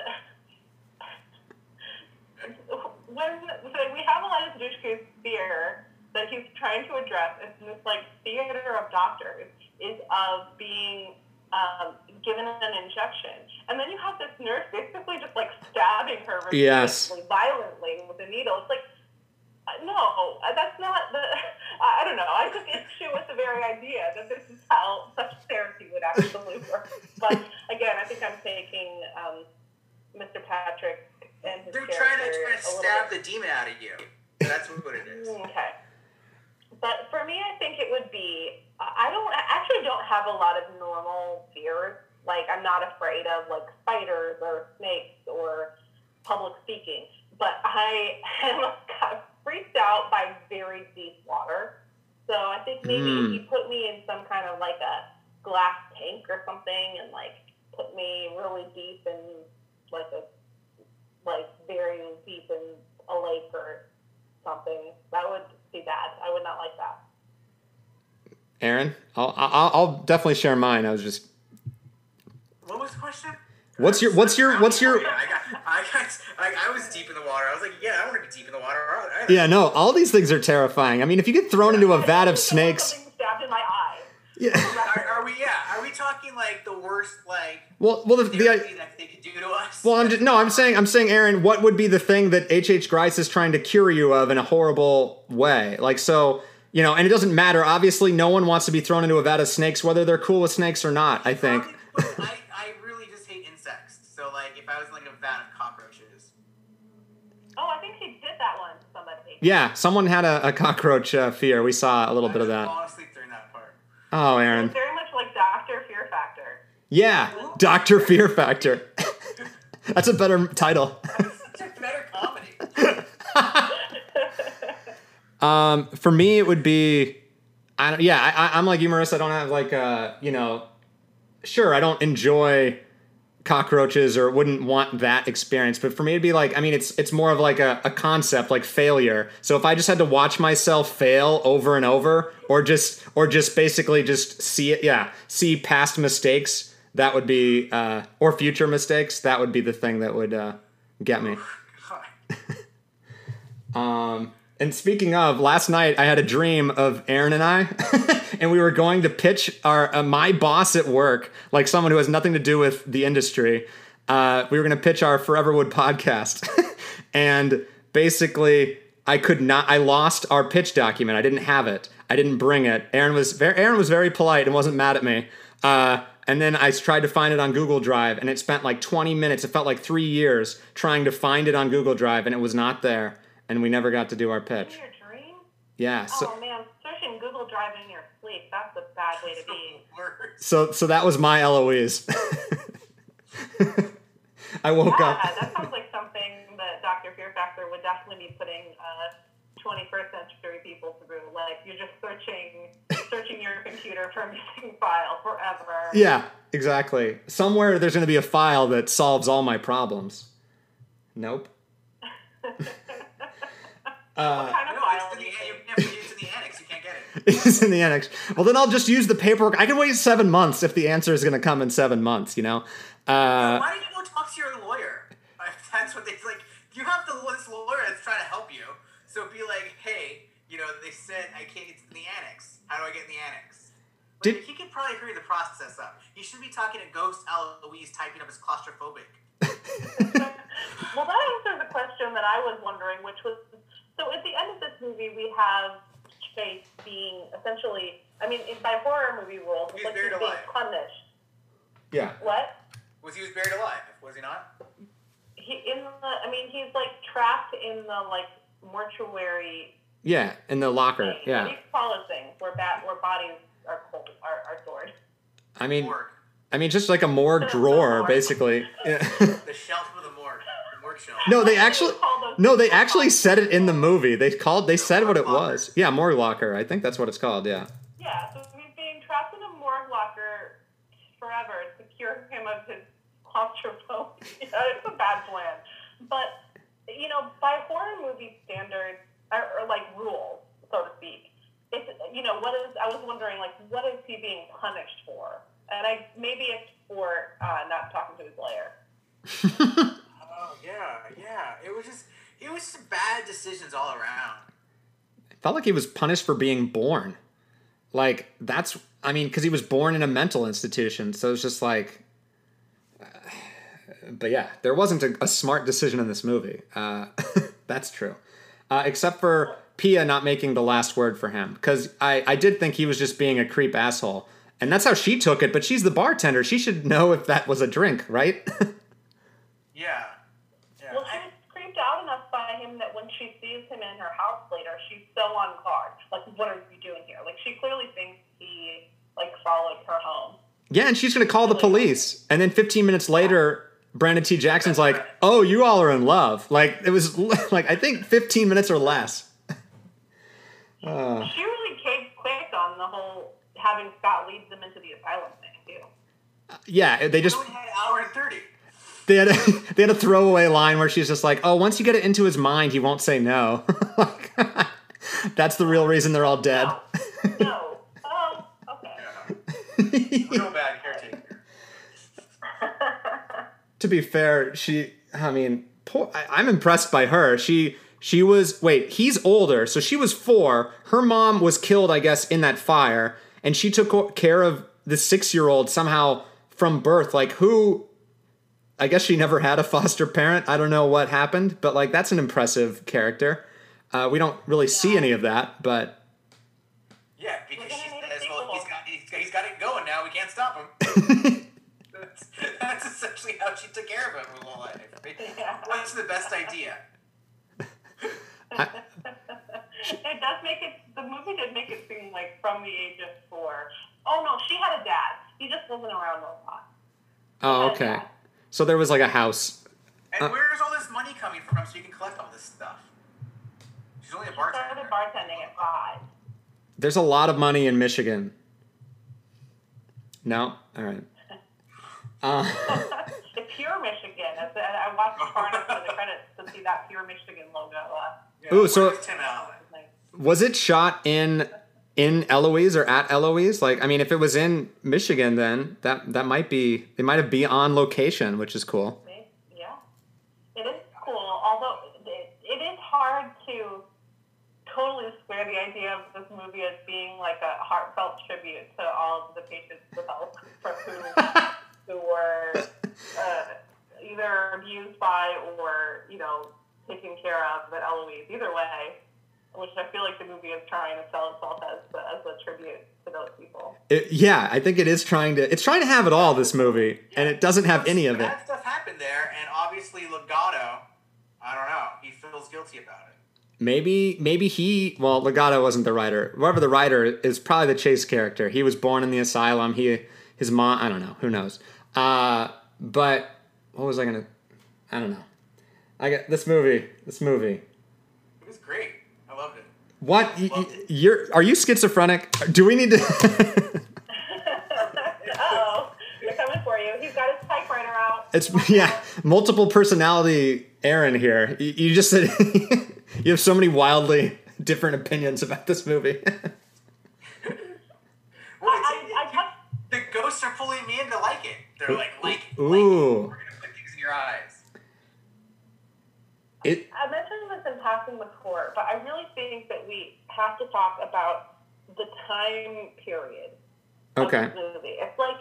when so we have Eliza Dushku's fear that he's trying to address is this like theater of doctors is of being um, given an injection, and then you have this nurse basically just like stabbing her Yes. violently with a needle. It's like uh, no, uh, that's not the. [LAUGHS] I I don't know. I took issue with the very idea that this is how such therapy would actually work. But again, I think I'm taking um, Mr. Patrick and his They're trying to, trying to stab bit- the demon out of you. That's what it is. [LAUGHS] Okay. But for me, I think it would be. I don't I actually don't have a lot of normal fears. Like I'm not afraid of like spiders or snakes or public speaking. But I [LAUGHS] am kind of freaked out by very deep water. So I think maybe Mm. if you put me in some kind of like a glass tank or something and like put me really deep in like a like very deep in a lake or something, that would be bad. I would not like that. Aaron, I'll, I'll I'll definitely share mine. I was just What was the question? What's your- what's your- what's your- Yeah, I got, I got, I, I was deep in the water. I was like, yeah, I want to be deep in the water. I, I, yeah, no, all these things are terrifying. I mean, if you get thrown into a [LAUGHS] vat of I just don't want snakes, stabbed in my eye. Yeah. Are, are we? Yeah. Are we talking like the worst like Well, well, the, the therapy that they could do to us? well, I'm just, no, I'm saying, I'm saying, Aaron, what would be the thing that H.H. H. Grice is trying to cure you of in a horrible way? Like, so, you know, and it doesn't matter. Obviously, no one wants to be thrown into a vat of snakes, whether they're cool with snakes or not. I think. I, I really just hate insects. So like, if I was in, like a vat of cockroaches, Oh, I think she did that one. Somebody. Yeah, someone had a, a cockroach uh, fear. We saw a little I bit of that. fall asleep during that part. Oh, It's Aaron. very much like Doctor Fear Factor. Yeah, Doctor Fear Factor. [LAUGHS] That's a better title. A better comedy. [LAUGHS] Um, for me, it would be, I don't. Yeah, I- I'm like you, Marissa. I don't have like uh, you know, sure, I don't enjoy cockroaches or wouldn't want that experience. But for me, it'd be like, I mean, it's it's more of like a, a concept, like failure. So if I just had to watch myself fail over and over, or just or just basically just see it, yeah, see past mistakes, that would be, uh, or future mistakes, that would be the thing that would uh, get me. [LAUGHS] Um, and speaking of, last night I had a dream of Aaron and I, [LAUGHS] and we were going to pitch our uh, my boss at work, like someone who has nothing to do with the industry. Uh, we were going to pitch our Foreverwood podcast, [LAUGHS] and basically I could not. I lost our pitch document. I didn't have it. I didn't bring it. Aaron was very, Aaron was very polite and wasn't mad at me. Uh, and then I tried to find it on Google Drive, and it spent like 20 minutes. It felt like three years trying to find it on Google Drive, and it was not there. And we never got to do our pitch. In your dream? Yeah. So, oh man, searching Google Drive in your sleep, that's a bad way to be. So, so that was my Eloise. [LAUGHS] I woke Yeah, up. that sounds like something that Dr. Fear Factor would definitely be putting uh, 21st century people through. Like you're just searching, searching your computer for a missing [LAUGHS] file forever. Yeah, exactly. Somewhere there's going to be a file that solves all my problems. Nope. [LAUGHS] Uh, What kind of No, file it's in the, you you think? never get it to the annex. You can't get it. [LAUGHS] it's in the annex. Well, then I'll just use the paperwork. I can wait seven months if the answer is going to come in seven months. You know. Uh, Why don't you go talk to your lawyer? If that's what they like. You have the this lawyer that's trying to help you. So be like, hey, you know, they said I can't get in the annex. How do I get in the annex? But Did- he could probably hurry the process up. He should be talking to Ghost Eloise typing up his claustrophobic. [LAUGHS] Well, that answers the question that I was wondering, which was so at the end of this movie, we have Chace being essentially, I mean, in, by horror movie rules, it's He's like he's buried being alive. punished. yeah. What? Was he was buried alive? Was he not? He in the, I mean, he's like trapped in the like mortuary. Yeah, in the locker. Thing. Yeah. do you things where bat where bodies are cold, are, are stored? I mean, Morgue. I mean, just like a morgue [LAUGHS] drawer, basically. The shelf of the morgue. The morgue shelf. no, they What do you actually. No, they actually said it in the movie. They called. They said what it was. Yeah, morgue locker. I think that's what it's called. Yeah. Yeah, so he's being trapped in a morgue locker forever to cure him of his claustrophobia. [LAUGHS] it's a bad plan. But, you know, by horror movie standards, or, or like rules, so to speak, it's, you know, what is, I was wondering, like, what is he being punished for? And I maybe it's for uh, not talking to his lawyer. [LAUGHS] Oh yeah, yeah. It was just it was just bad decisions all around. felt like he was punished for being born. Like that's, I mean, because he was born in a mental institution, so it's just like. uh, [SIGHS] but yeah, there wasn't a, a smart decision in this movie. Uh, [LAUGHS] that's true, uh, except for Pia not making the last word for him, because I I did think he was just being a creep asshole, and that's how she took it. But she's the bartender; she should know if that was a drink, right? [LAUGHS] Yeah. Yeah. Well, she was creeped out enough by him that when she sees him in her house later, she's so on guard. Like, what are you doing here? Like, she clearly thinks he like followed her home. Yeah, and she's gonna call the police, and then 15 minutes later, Brandon T. Jackson's like, "Oh, you all are in love." Like it was [LAUGHS] like I think 15 minutes or less. Uh, She really caved quick on the whole having Scott lead them into the asylum thing too. yeah, they just We only had an hour and thirty. they had a, [LAUGHS] they had a throwaway line where she's just like, "Oh, once you get it into his mind, he won't say no." Like, [LAUGHS] That's the real reason they're all dead. No. no. [LAUGHS] Oh, okay. Real bad caretaker. to be fair, she. I mean, poor, I, I'm impressed by her. She she was wait. He's older, so she was four. Her mom was killed, I guess, in that fire, and she took care of the six year old somehow from birth. Like who? I guess she never had a foster parent. I don't know what happened, but like that's an impressive character. Uh, we don't really see any of that, but Yeah, because We're she says, well, sequel. he's got, he's, got- he's got it going now. We can't stop him. [LAUGHS] that's, that's essentially how she took care of him her whole life. What's the best idea? [LAUGHS] it does make it. The movie did make it seem like from the age of four. Oh no, she had a dad. He just wasn't around a lot. oh, okay. So there was like a house. And Uh, where's all this money coming from so you can collect all this stuff? She's only a She bartender. started bartending at five. There's a lot of money in Michigan. No, all right. Uh, [LAUGHS] it's pure Michigan. As- I watched far enough into the credits to see that pure Michigan logo. Uh, Yeah, Ooh, so- Tim Allen? was it shot in in Eloise or at Eloise? Like, I mean, if it was in Michigan, then that that might be they might have been on location, which is cool. Yeah. It is cool, although it, it is hard to totally square the idea of this movie as being like a heartfelt tribute to all of the patients with Alzheimer's who, [LAUGHS] who were uh, either abused by or, you know, taken care of but Eloise. Either way, which I feel like the movie is trying to sell itself as, as a tribute to those people. It, yeah, I think it is trying to. It's trying to have it all. This movie, and it doesn't have any of it. Bad stuff happened there, and obviously Legato, I don't know, he feels guilty about it. Maybe, maybe he. Well, Legato wasn't the writer. Whoever the writer is, probably the Chace character. He was born in the asylum. He, his mom. I don't know. Who knows? Uh, but what was I gonna? I don't know. I got this movie. This movie. It was great. I loved it. What? Y- y- You're? Are you schizophrenic? Do we need to? [LAUGHS] oh, they're coming for you. He's got his typewriter out. it's yeah. Multiple personality, Aaron. Here. You, you just said [LAUGHS] you have so many wildly different opinions about this movie. [LAUGHS] Well, I, it's- I, I kept the ghosts are pulling me in to like it. They're like, like, it, like it. We're gonna put things in your eyes. it. I mentioned this in passing before, but I really think that we have to talk about the time period of Okay. movie. It's like,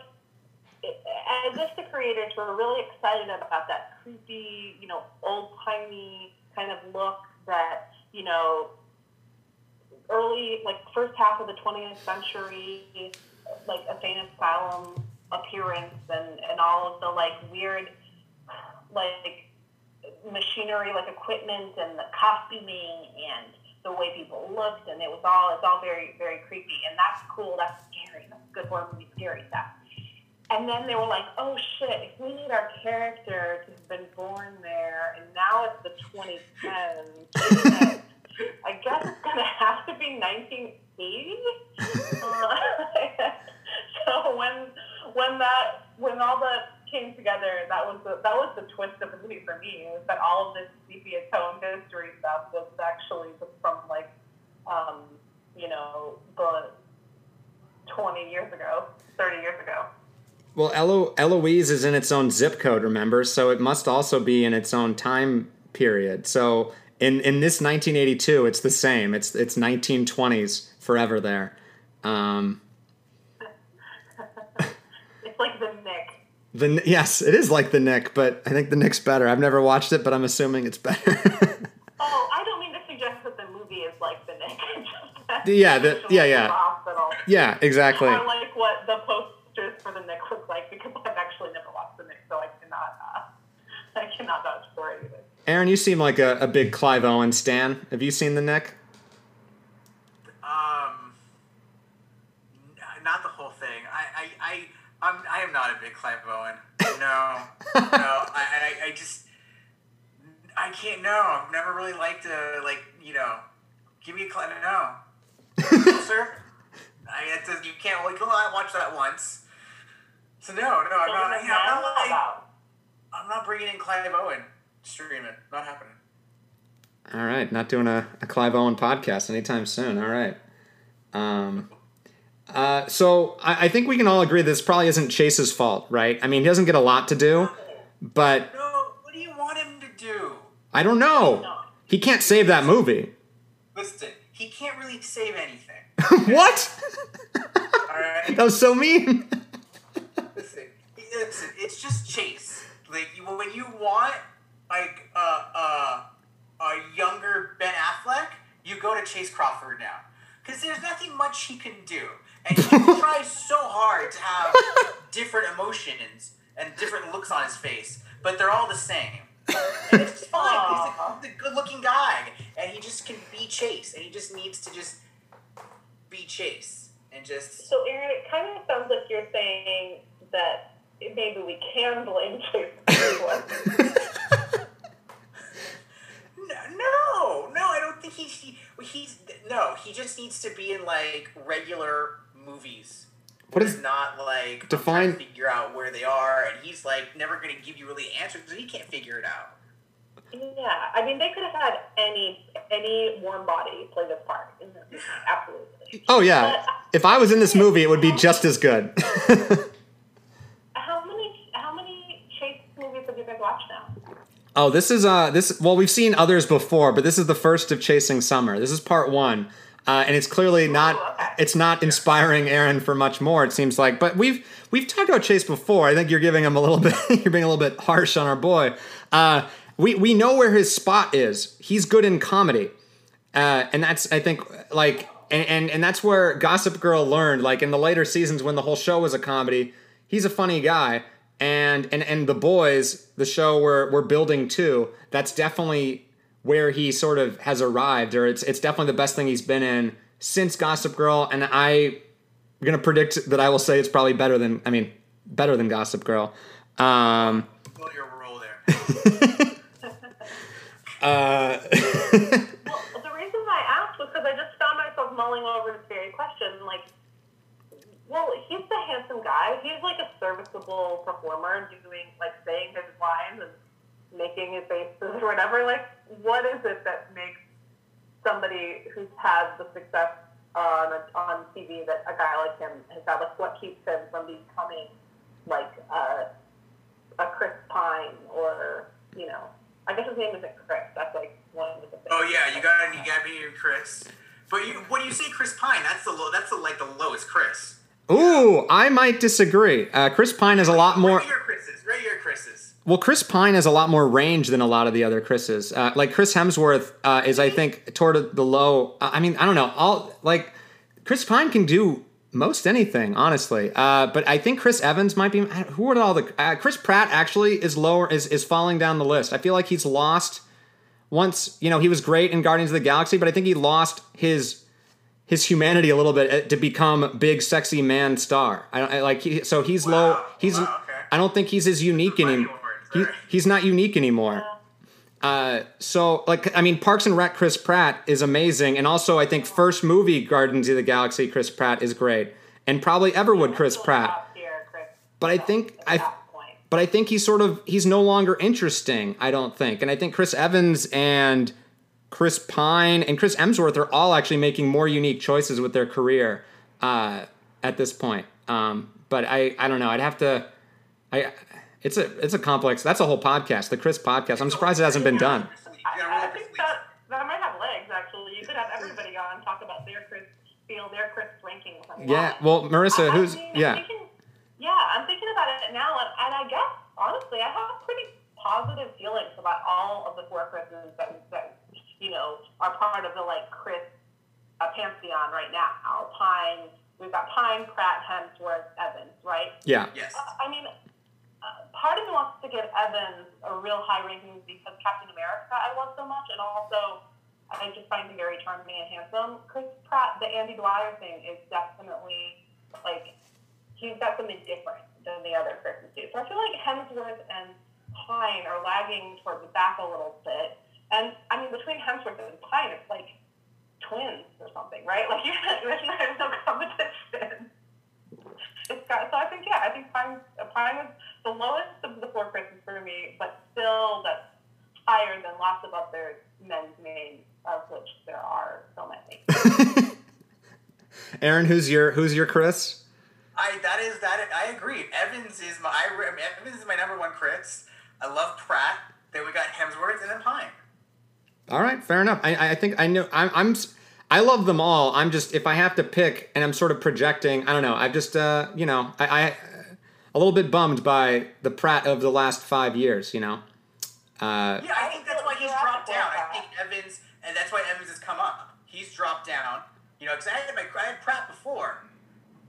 as if the creators were really excited about that creepy, you know, old timey kind of look that, you know, early, like first half of the 20th century, like a Insane Asylum appearance and, and all of the like weird, like machinery, like equipment and the costuming and the way people looked, and it was all it's all very very creepy, and that's cool. That's scary. That's good horror movie scary stuff. And then they were like, oh shit, if we need our character to have been born there, and now it's the 2010s, [LAUGHS] I guess it's gonna have to be 1980. [LAUGHS] Uh, so when when that when all that came together, that was the that was the twist of the movie for me. Was that all of this sepia tone history stuff was actually just from like, um, you know, the 20 years ago, 30 years ago. Well, Elo- Eloise is in its own zip code, remember? So it must also be in its own time period. So in in this 1982, it's the same. It's it's 1920s forever there. Um, It's like the Knick. the yes, it is like the Knick, but I think the Knick's better. I've never watched it, but I'm assuming it's better. [LAUGHS] Oh, I don't mean to suggest that the movie is like the Knick. [LAUGHS] Yeah, the- yeah, yeah. Yeah, exactly. I like what the posters for the Knick look like because I've actually never watched the Knick, so I cannot. Uh, [LAUGHS] I cannot vouch for it either. Aaron, you seem like a, a big Clive Owen stan. Have you seen the Knick? Um, n- not the whole thing. I, I, I, I'm, I am not a big Clive Owen. No, no. I, and I, I just, I can't. No, I've never really liked a like. You know, give me a Clive. No, closer. I, it does, you can't like. Oh, I watched that once. So no, no, I'm Children not. of Yeah, I'm Men, not, how like, about? I'm not bringing in Clive Owen. Streaming, not happening. All right, not doing a, a Clive Owen podcast anytime soon. All right. Um, uh, so I, I think we can all agree this probably isn't Chace's fault, right? I mean, he doesn't get a lot to do, but No, what do you want him to do? I don't know. He can't save that movie. Listen, he can't really save anything. [LAUGHS] what? right. [LAUGHS] That was so mean. Listen, listen, it's just Chace. Like when you want like uh, uh, a younger Ben Affleck, you go to Chace Crawford now because there's nothing much he can do, and he [LAUGHS] tries so hard to have different emotions and different looks on his face, but they're all the same. And it's fine. Aw. He's a, the good-looking guy, and he just can be Chace, and he just needs to just be Chace and just. So, Aaron, it kind of sounds like you're saying that maybe we can blame Chace for this [LAUGHS] one. No, no, I don't think he's he, he's no. He just needs to be in like regular movies. What is not like Define- to figure out where they are, and he's like never going to give you really answers because he can't figure it out. Yeah, I mean, they could have had any any warm body play this part. in this movie, Absolutely. Oh yeah. Uh, if I was in this movie, it would be just as good. [LAUGHS] How many how many Chace movies have you guys watched now? Oh, this is uh this well we've seen others before, but this is the first of Chasing Summer. This is part 1. Uh, and it's clearly not it's not inspiring Aaron for much more it seems like. But we've we've talked about Chace before. I think you're giving him a little [LAUGHS] bit you're being a little bit harsh on our boy. Uh we we know where his spot is. He's good in comedy. uh, and that's I think like and, and and that's where Gossip Girl learned like in the later seasons when the whole show was a comedy. He's a funny guy, and and and the boys, the show we're we're building to. That's definitely where he sort of has arrived, or it's it's definitely the best thing he's been in since Gossip Girl. And I I'm gonna predict that I will say it's probably better than I mean better than Gossip Girl. Um, Well, your role there. [LAUGHS] [LAUGHS] uh, [LAUGHS] Well, the reason I asked was because I just found myself mulling over this very question. Like, well, he's the handsome guy. He's like a serviceable performer, doing like saying his lines and making his faces or whatever. Like, what is it that makes somebody who's had the success on on TV that a guy like him has had? Like, what keeps him from becoming like a a Chris Pine or you know? I guess his name isn't Chris. That's like one of the things. Oh yeah, you got you got me Chris. But you, when you say Chris Pine, that's the low. That's the like the lowest Chris. Ooh, I might disagree. Uh, Chris Pine has a lot more. Regular Chris's. Regular Chris's. Well, Chris Pine has a lot more range than a lot of the other Chris's. Uh, like Chris Hemsworth uh, is, I think, toward the low. I mean, I don't know. All like Chris Pine can do most anything, honestly. Uh, but I think Chris Evans might be. Who are all the? Uh, Chris Pratt actually is lower. Is is falling down the list. I feel like he's lost. Once you know he was great in Guardians of the Galaxy, but I think he lost his his humanity a little bit uh, to become big sexy man star. I don't I, like he, so he's low. He's Wow, okay. I don't think he's as unique anymore. He, he's not unique anymore. Uh, so like I mean, Parks and Rec Chris Pratt is amazing, and also I think first movie Guardians of the Galaxy Chris Pratt is great, and probably Everwood Chris Pratt. top tier, Chris. But I think I but I think he's sort of he's no longer interesting. I don't think, and I think Chris Evans and Chris Pine and Chris Hemsworth are all actually making more unique choices with their career uh, at this point. Um, but I I don't know. I'd have to. I it's a it's a complex. That's a whole podcast, the Chris podcast. I'm surprised it hasn't been done. I, I roll up your think sleeves. that that might have legs. Actually, you could have everybody on talk about their Chris feel their Chris ranking. From Yeah. Well, Marissa, I- I who's mean, I'm yeah. thinking- yeah, I'm thinking about it now, and, and I guess honestly, I have pretty positive feelings about all of the four Chris's that, that you know are part of the like Chris uh, pantheon right now. Pine, we've got Pine, Pratt, Hemsworth, Evans, right? Yeah. Yes. I mean, uh, part of me wants to give Evans a real high ranking because Captain America I love so much, and also I just find him very charming and handsome. Chris Pratt, the Andy Dwyer thing is definitely like he's got something different than the other Chris's do. So I feel like Hemsworth and Pine are lagging towards the back a little bit. And I mean, between Hemsworth and Pine, it's like twins or something, right? [LAUGHS] Like you [LAUGHS] there's no, there's no competition. It's got, so I think yeah, I think Pine Pine was the lowest of the four Chris's for me, but still that's higher than lots of other men's names, of which there are so many. [LAUGHS] Aaron, who's your who's your Chris? I that is that I agree. Evans is my I, re- Evans is my number one Chris. I love Pratt. Then we got Hemsworth and then Pine. All right, fair enough. I, I think I know. I'm, I'm. I love them all. I'm just if I have to pick, and I'm sort of projecting. I don't know. I'm just uh, you know, I, I a little bit bummed by the Pratt of the last five years. You know. Uh, Yeah, I think that's why he's dropped down. I think Evans, and that's why Evans has come up. He's dropped down. You know, because I had my I had Pratt before,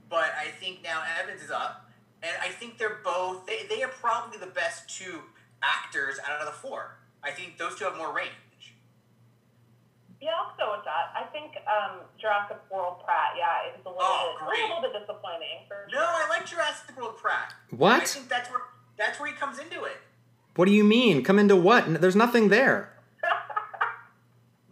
but I think now Evans is up, and I think they're both. They, they are probably the best two actors out of the four. I think those two have more range. Yeah, I'll go with that. I think um, Jurassic World Pratt, yeah, it's a little, Oh, bit, great. a little bit disappointing. For No, I like Jurassic World Pratt. I what? think that's where that's where he comes into it. What do you mean? Come into what? There's nothing there.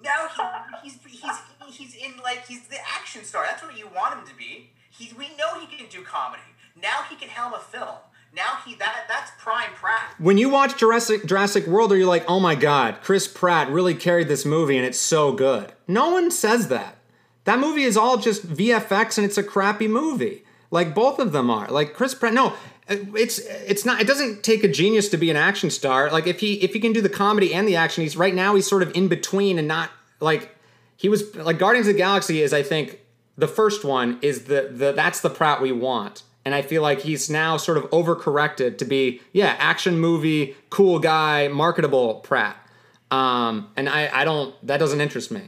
no, he, he's he's he's in like he's the action star. That's what you want him to be. He we know he can do comedy. Now he can helm a film. Now he that that's prime Pratt. When you watch Jurassic Jurassic World, are you like, oh my god, Chris Pratt really carried this movie and it's so good? No one says that. That movie is all just VFX and it's a crappy movie. Like both of them are. Like Chris Pratt, no, it's it's not. It doesn't take a genius to be an action star. Like if he if he can do the comedy and the action, he's right now he's sort of in between and not like he was like Guardians of the Galaxy is I think the first one is the the that's the Pratt we want. And I feel like he's now sort of overcorrected to be, yeah, action movie, cool guy, marketable Pratt. Um, and I, I don't, that doesn't interest me.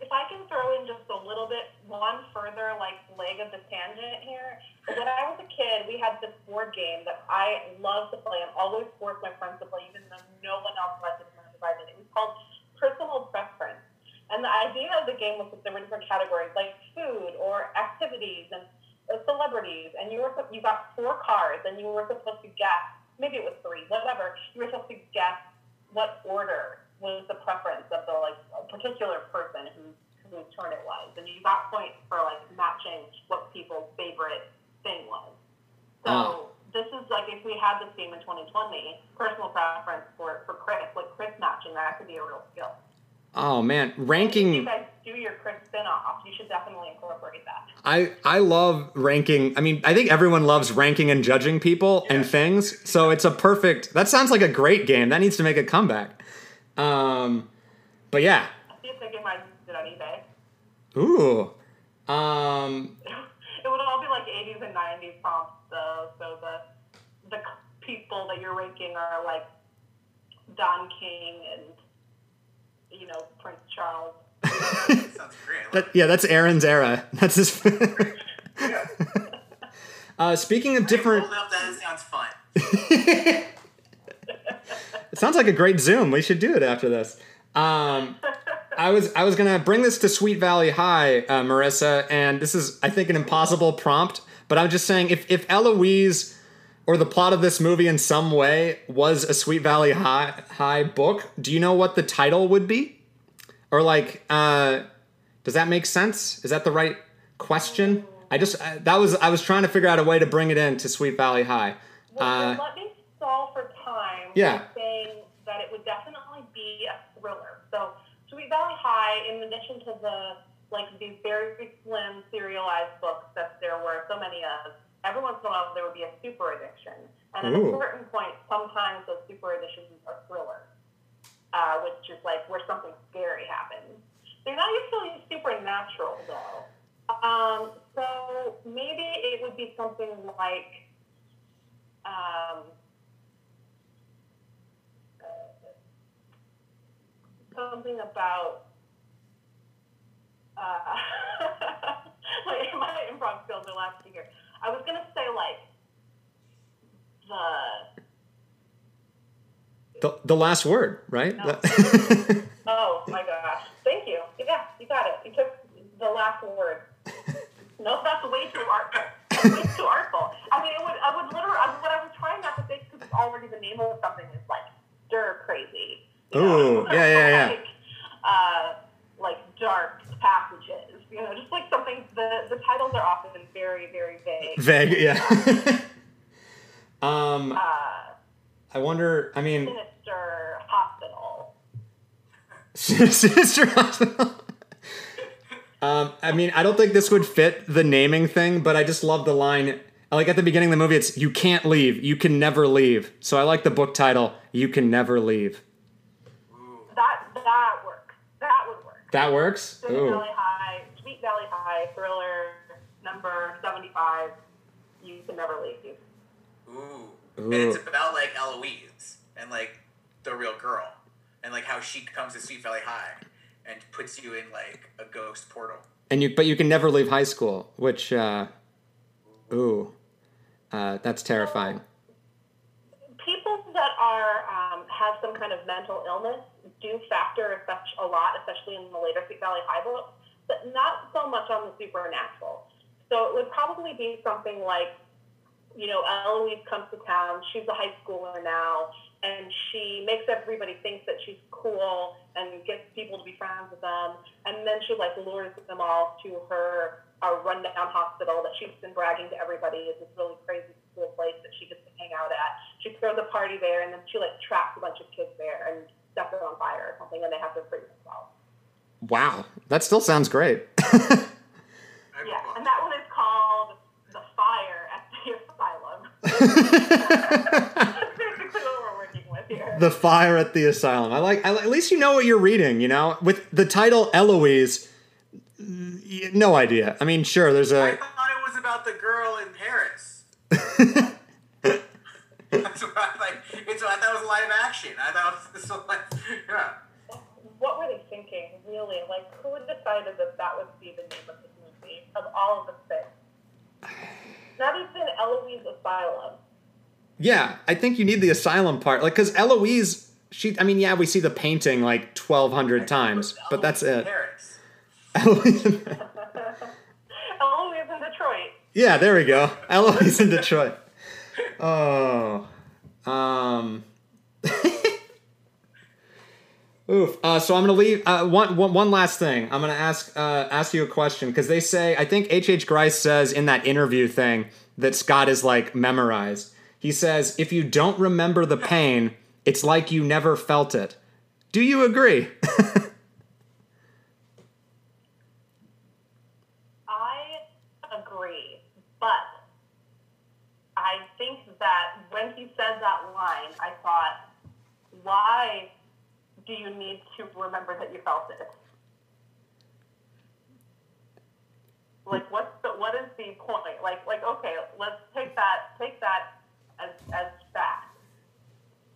if I can throw in just a little bit, one further like leg of the tangent here, when I was a kid, we had this board game that I loved to play and always forced my friends to play, even though no one else liked it as much as. It was called Personal Preference. And the idea of the game was that there were different categories like food or activities and celebrities, and you were you got four cards, and you were supposed to guess. Maybe it was three, whatever. You were supposed to guess what order was the preference of the like a particular person whose whose turn it was, and you got points for like matching what people's favorite thing was. So Oh. this is like if we had this game in 2020, personal preference for for Chris, like Chris matching, that could be a real skill. Oh man, If you ranking. guys do your Chris spin-off, you should definitely incorporate that. I I love ranking. I mean, I think everyone loves ranking and judging people and things. So it's a perfect. That sounds like a great game. That needs to make a comeback. Um, but yeah. See if they get my it on eBay. Ooh. Um, [LAUGHS] It would all be like 80s and 90s prompts, though. So the the people that you're ranking are like Don King and you know Prince Charles. Sounds great. that, yeah, that's Aaron's era. [LAUGHS] That's his. [LAUGHS] uh, speaking of different, Hold up, that sounds fun. [LAUGHS] it sounds like a great Zoom. We should do it after this. Um, I was I was gonna bring this to Sweet Valley High, uh, Marissa, and this is I think an impossible prompt. But I'm just saying, if if Eloise or the plot of this movie in some way was a Sweet Valley High High book, do you know what the title would be? Or like, uh, does that make sense? Is that the right question? I just I, that was I was trying to figure out a way to bring it in to Sweet Valley High. Well, Uh, let me stall for time. Yeah. Saying that it would definitely be a thriller. So Sweet Valley High, in addition to the like these very slim serialized books that there were so many of, every once in a while there would be a super edition. And at Ooh. a certain point, sometimes those super editions are thrillers, uh, which is like where something scary happens. They're not usually supernatural though. Um, so maybe it would be something like um, something about uh, [LAUGHS] my, my improv skills are last year. I was gonna say like the the, the last word, right? No. [LAUGHS] oh my gosh, thank you. Yeah, you got it. You took the last word. [LAUGHS] No, that's way too artful. Way too artful. I mean, it would. I would literally. I, what I was trying not to say because it's already the name of something is like stir crazy. you know? Yeah, yeah, yeah. like, uh, like dark passages. You know, just like something. The the titles are often very very vague. Vague, yeah. [LAUGHS] um, Uh, I wonder. I mean, sinister hospital. Sister Hospital. Um, I mean, I don't think this would fit the naming thing, but I just love the line. Like at the beginning of the movie, it's "You can't leave. You can never leave." So I like the book title, "You Can Never Leave." That that works. That would work. That works. Sweet Ooh. Valley High, Sweet Valley High, thriller number 75. You can never leave. Ooh. Ooh. And it's about like Eloise and like the real girl and like how she comes to Sweet Valley High and puts you in like a ghost portal. And you, but you can never leave high school, which, uh, ooh, uh, that's terrifying. People that are um, have some kind of mental illness do factor such a lot, especially in the later Sweet Valley High books, but not so much on the supernatural. So it would probably be something like, you know, Eloise comes to town. She's a high schooler now, and she makes everybody think that she's cool and gets people to be friends with them. And then she like lures them all to her uh, rundown hospital that she's been bragging to everybody is this really crazy cool place that she gets to hang out at. She throws a party there, and then she like traps a bunch of kids there and sets it on fire or something, and they have to free themselves. Wow. That still sounds great. [LAUGHS] I Yeah, watched and that one is called The Fire at the Asylum. That's basically what we're working with here. The fire at the asylum. I like, I, at least you know what you're reading, you know? With the title Eloise, no idea. I mean, sure, there's a. thought it was about the girl in Paris. That's what I like. It's I thought it was live action. I thought it was like, yeah. What were they thinking, really? Like, who decided that that would be the name of this movie of all of the things? Not even Eloise Asylum. Yeah, I think you need the asylum part. Like, because Eloise, she, I mean, yeah, we see the painting like 1,200 times, but that's it. Eloise. [LAUGHS] Eloise in Detroit. Yeah, there we go. Eloise in Detroit. Oh. Um. [LAUGHS] Oof. Uh, so I'm gonna leave. Uh, one, one, one last thing. I'm gonna ask uh, ask you a question because they say I think H. H. Grice says in that interview thing that Scott is like memorized. He says if you don't remember the pain, it's like you never felt it. Do you agree? [LAUGHS] I agree, but I think that when he said that line, I thought, why do you need to remember that you felt it? Like, what's the what is the point? Like, like okay, let's take that take that as as fact.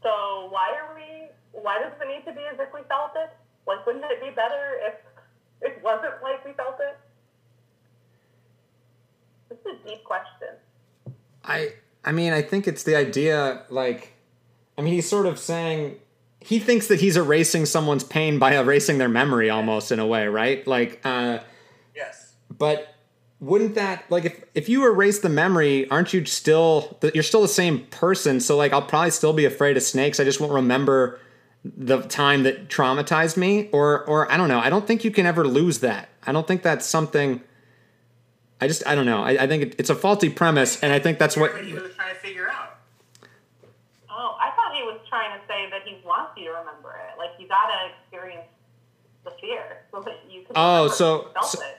So why are we? Why does it need to be as if we felt it? Like, wouldn't it be better if it wasn't like we felt it? This is a deep question. I I mean, I think it's the idea like I mean, he's sort of saying he thinks that he's erasing someone's pain by erasing their memory almost in a way, right? Like uh Yes. but wouldn't that like if if you erase the memory, aren't you still you're still the same person, so like I'll probably still be afraid of snakes. I just won't remember the time that traumatized me or or I don't know. I don't think you can ever lose that. I don't think that's something I just I don't know. I, I think it, it's a faulty premise, and I think that's what he was trying to figure out. Oh, I thought he was trying to say that he wants you to remember it. Like you gotta experience the fear so that you can. Oh, so- that you felt so- it.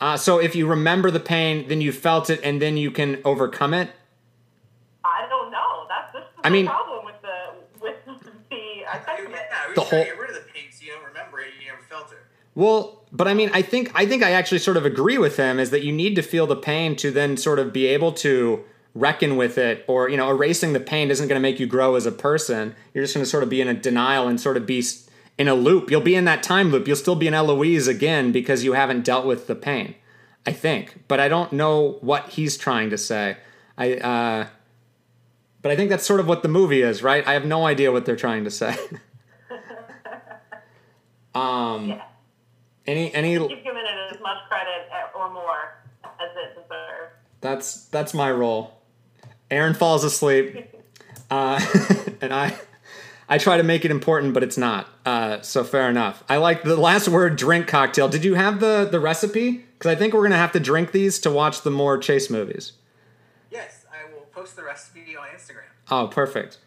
Uh, so if you remember the pain, then you felt it, and then you can overcome it. I don't know. That's this is I the mean- problem with the with the Yeah, assessment. we The were to whole- get rid of the pain so you don't remember it and you never felt it. Well, but I mean, I think I think I actually sort of agree with him. Is that you need to feel the pain to then sort of be able to reckon with it, or you know, erasing the pain isn't going to make you grow as a person. You're just going to sort of be in a denial and sort of be s- in a loop. You'll be in that time loop. You'll still be an Eloise again because you haven't dealt with the pain. I think, but I don't know what he's trying to say. I, uh, but I think that's sort of what the movie is, right? I have no idea what they're trying to say. [LAUGHS] um, Yeah. any any You've given it as much credit or more as it deserves. That's that's my role. Aaron falls asleep, [LAUGHS] uh, [LAUGHS] and I I try to make it important, but it's not. Uh, so fair enough. I like the last word drink cocktail. Did you have the the recipe? Because I think we're gonna have to drink these to watch the more Chace movies. Yes, I will post the recipe on Instagram. Oh, perfect.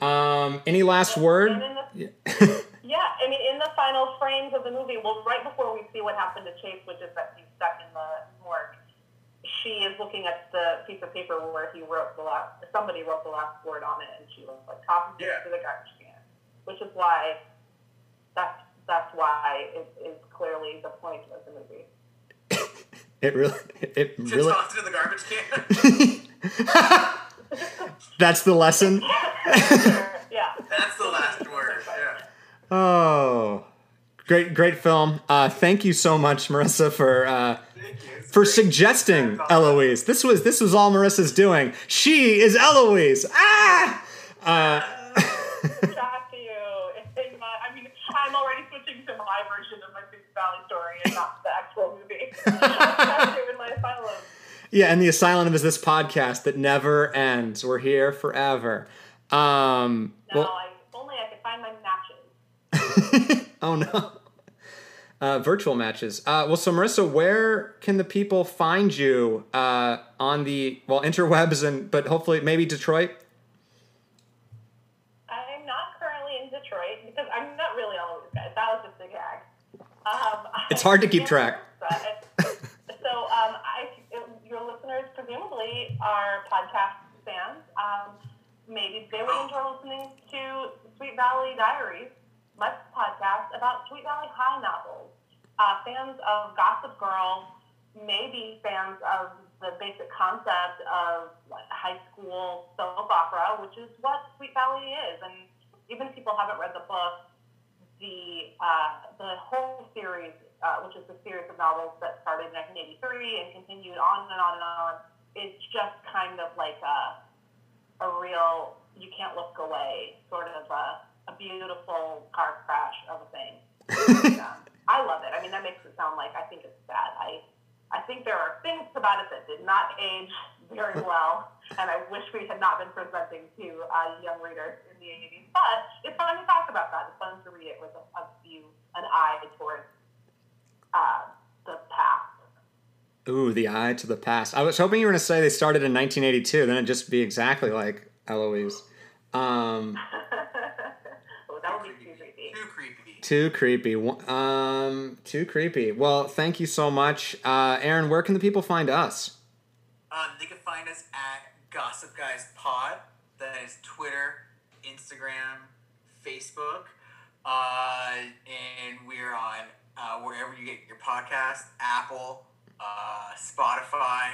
Um, any last word? And in the, [LAUGHS] yeah, I mean, in the final frames of the movie, well, right before we see what happened to Chace, which is that he's stuck in the morgue, she is looking at the piece of paper where he wrote the last, somebody wrote the last word on it, and she was like, copies it Yeah. to the garbage can, which is why that's that's why it is clearly the point of the movie. [COUGHS] It really, it Just really. tossed it in the garbage can. [LAUGHS] That's the lesson. [LAUGHS] yeah. That's the last word. Yeah. Oh, great, great film. Uh, thank you so much, Marissa, for uh, Thank you. It's for great. suggesting Eloise. This was this was all Marissa's doing. She is Eloise. Ah. Uh, [LAUGHS] yeah, and the asylum is this podcast that never ends. We're here forever. Um, No, well, I, only I could find my matches. [LAUGHS] oh no. Uh, virtual matches. Uh, well, so Marissa, where can the people find you uh, on the well interwebs and but hopefully maybe Detroit? I'm not currently in Detroit because I'm not really all over guys. That was just a gag. Um, It's hard to keep [LAUGHS] track um, I, your listeners presumably are podcast fans. Um, maybe they would enjoy listening to Sweet Valley Diaries, my podcast about Sweet Valley High novels. Uh, fans of Gossip Girl, maybe fans of the basic concept of high school soap opera, which is what Sweet Valley is. And even people haven't read the book, the uh, the whole series, uh, which is the series of novels that started in 1983 and continued on and on and on, is just kind of like a a real you can't look away sort of a, a beautiful car crash of a thing. [LAUGHS] And, um, I love it. I mean, that makes it sound like I think it's bad. I I think there are things about it that did not age very [LAUGHS] well, and I wish we had not been presenting to uh, young readers in the 80s. But it's fun to talk about that. It's fun to read it with a, a view, an eye towards uh. Ooh, the eye to the past. I was hoping you were going to say they started in 1982. Then it'd just be exactly like Eloise. Um, [LAUGHS] oh, that would be too creepy. Too creepy. too creepy. Um, too creepy. Well, thank you so much, uh, Aaron. Where can the people find us? Um, they can find us at Gossip Guys Pod. That is Twitter, Instagram, Facebook, uh, and we're on uh, wherever you get your podcast: Apple, uh, Spotify,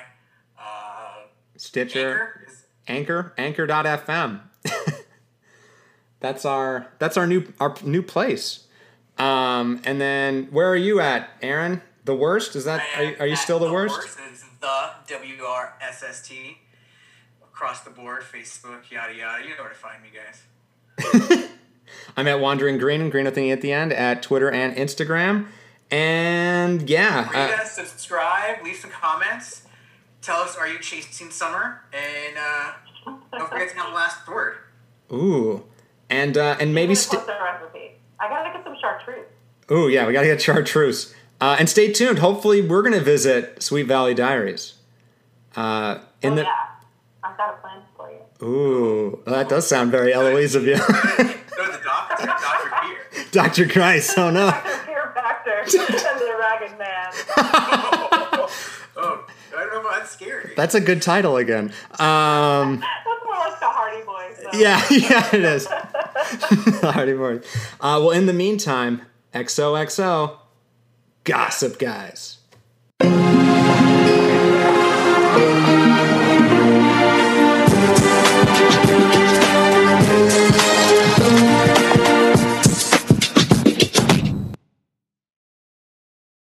uh, Stitcher, Anchor. Anchor, Anchor.fm. [LAUGHS] that's our that's our new our new place. Um, and then where are you at, Aaron? The worst? Is that are you, are you still the, worst? It's the W R S S T across the board, Facebook, yada yada. You know where to find me, guys. [LAUGHS] I'm at Wandering Green and Green E at the end at Twitter and Instagram. And yeah, Rate uh, us, subscribe, leave some comments. Tell us, are you chasing summer? And uh, don't forget to have the last word. ooh, and uh, and maybe What's st- the recipe? I gotta get some chartreuse. ooh yeah, we gotta get chartreuse. Uh, and stay tuned. Hopefully, we're gonna visit Sweet Valley Diaries. Uh, in oh, the yeah. I've got a plan for you. ooh, that does sound very Eloise of you, [LAUGHS] Go to the doctor, Dr. Beer. Doctor Christ. Oh no. [LAUGHS] Dr. Fear Factor and the Ragged Man. [LAUGHS] Oh, I don't know if that's scary. That's a good title again. Um, [LAUGHS] That's more like the Hardy Boys. Though. yeah, [LAUGHS] yeah, it is. Hardy Boys. Uh, well, in the meantime, XOXO, Gossip Guys.